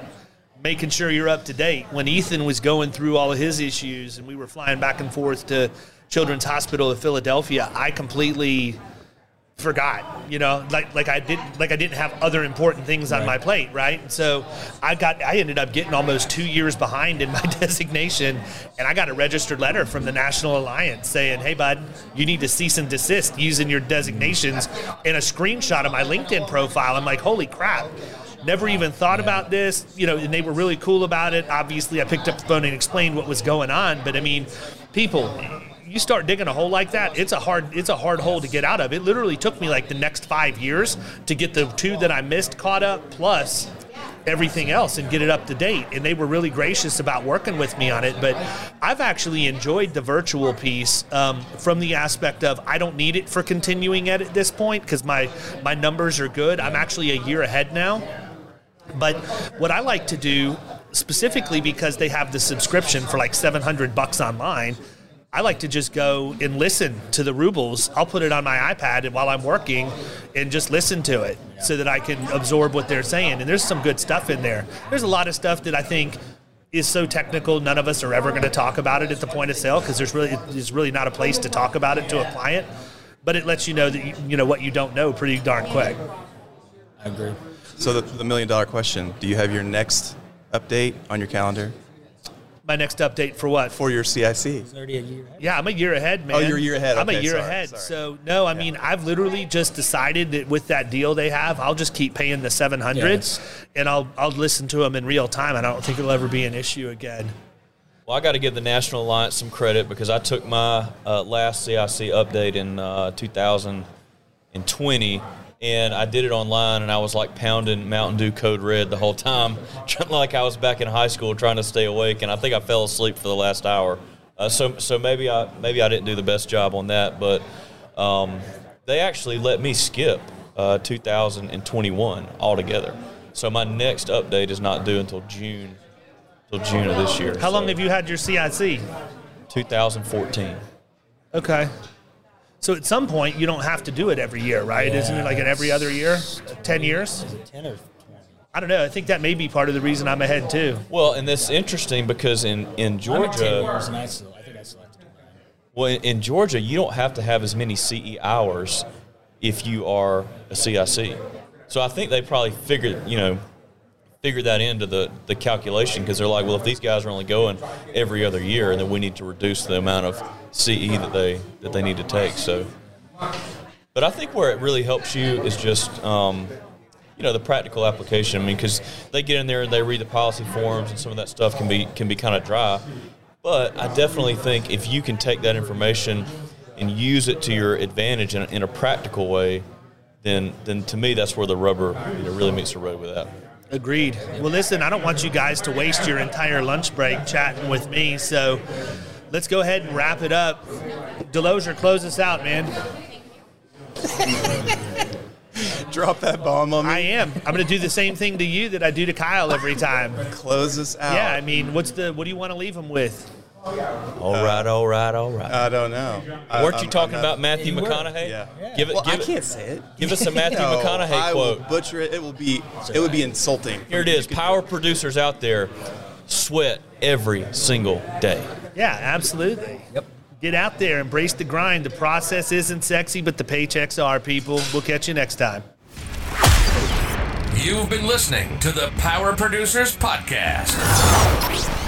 making sure you're up to date. When Ethan was going through all of his issues and we were flying back and forth to Children's Hospital of Philadelphia, I completely forgot. You know, like like I didn't like I didn't have other important things on my plate, right? So I got I ended up getting almost two years behind in my designation, and I got a registered letter from the National Alliance saying, "Hey, bud, you need to cease and desist using your designations." And a screenshot of my LinkedIn profile. I'm like, "Holy crap!" Never even thought about this, you know, and they were really cool about it. Obviously, I picked up the phone and explained what was going on, but I mean, people, you start digging a hole like that, it's a hard it's a hard hole to get out of. It literally took me like the next 5 years to get the two that I missed caught up plus everything else and get it up to date. And they were really gracious about working with me on it. But i've actually enjoyed the virtual piece um, from the aspect of i don't need it for continuing ed at this point because my my numbers are good. I'm actually a year ahead now. But what I like to do, specifically because they have the subscription for like 700 bucks online, I like to just go and listen to the rubles. I'll put it on my iPad and while I'm working and just listen to it so that I can absorb what they're saying. And there's some good stuff in there. There's a lot of stuff that I think is so technical none of us are ever going to talk about it at the point of sale because there's really there's really not a place to talk about it to a client. But it lets you know that you, you know what you don't know pretty darn quick. I agree. So the, the million dollar question: Do you have your next update on your calendar My next update for what? for your CIC? It's already a year. ahead. Yeah, I'm a year ahead, man. Oh, you're a year ahead. I'm a year sorry, ahead. sorry. So no, I mean, I've literally just decided that with that deal they have, I'll just keep paying the 700s, Yes. and I'll I'll listen to them in real time. I don't think it'll ever be an issue again. Well, I got to give the National Alliance some credit because I took my uh, last CIC update in uh, 2020 and I did it online and I was like pounding Mountain Dew Code Red the whole time, trying like I was back in high school trying to stay awake and I think I fell asleep for the last hour. Uh, so so maybe I maybe I didn't do the best job on that, but um, they actually let me skip uh, 2021 altogether. So my next update is not due until June, till June of this year. How long have you had your CIC? 2014. Okay. So at some point you don't have to do it every year, right? Isn't it like an every other year? Ten years? Is it 10 or 20? I don't know. I think that may be part of the reason I'm ahead too. Well, and that's interesting because in, in I'm at 10 Georgia, years, I, think I still have to do mine. well, in, in Georgia, you don't have to have as many CE hours if you are a CIC. So I think they probably figured, you know, figured that into the, the calculation because they're like, well, if these guys are only going every other year, then we need to reduce the amount of CE that they that they need to take. So, but I think where it really helps you is just. Um, you know the practical application. I mean, because they get in there and they read the policy forms, and some of that stuff can be can be kind of dry. But I definitely think if you can take that information and use it to your advantage in a, in a practical way, then then to me that's where the rubber you know, really meets the road with that. Agreed. Well, listen, I don't want you guys to waste your entire lunch break chatting with me, so let's go ahead and wrap it up. Delozier, close us out, man. Drop that bomb on me. I am. I'm going to do the same thing to you that I do to Kyle every time. Close us out. Yeah, I mean, what's the what do you want to leave him with? Oh, all right, all right, all right. I don't know. I- Weren't I'm- you talking I'm not- about Matthew You. McConaughey? Yeah. Give it. Well, give I it- can't say it. Give us a Matthew No, McConaughey I quote. will butcher it. It will be. It would be insulting. Here it is. Power producers out there sweat every single day. Yeah, absolutely. Yep. Get out there, embrace the grind. The process isn't sexy, but the paychecks are, people. We'll catch you next time. You've been listening to the Power Producers Podcast.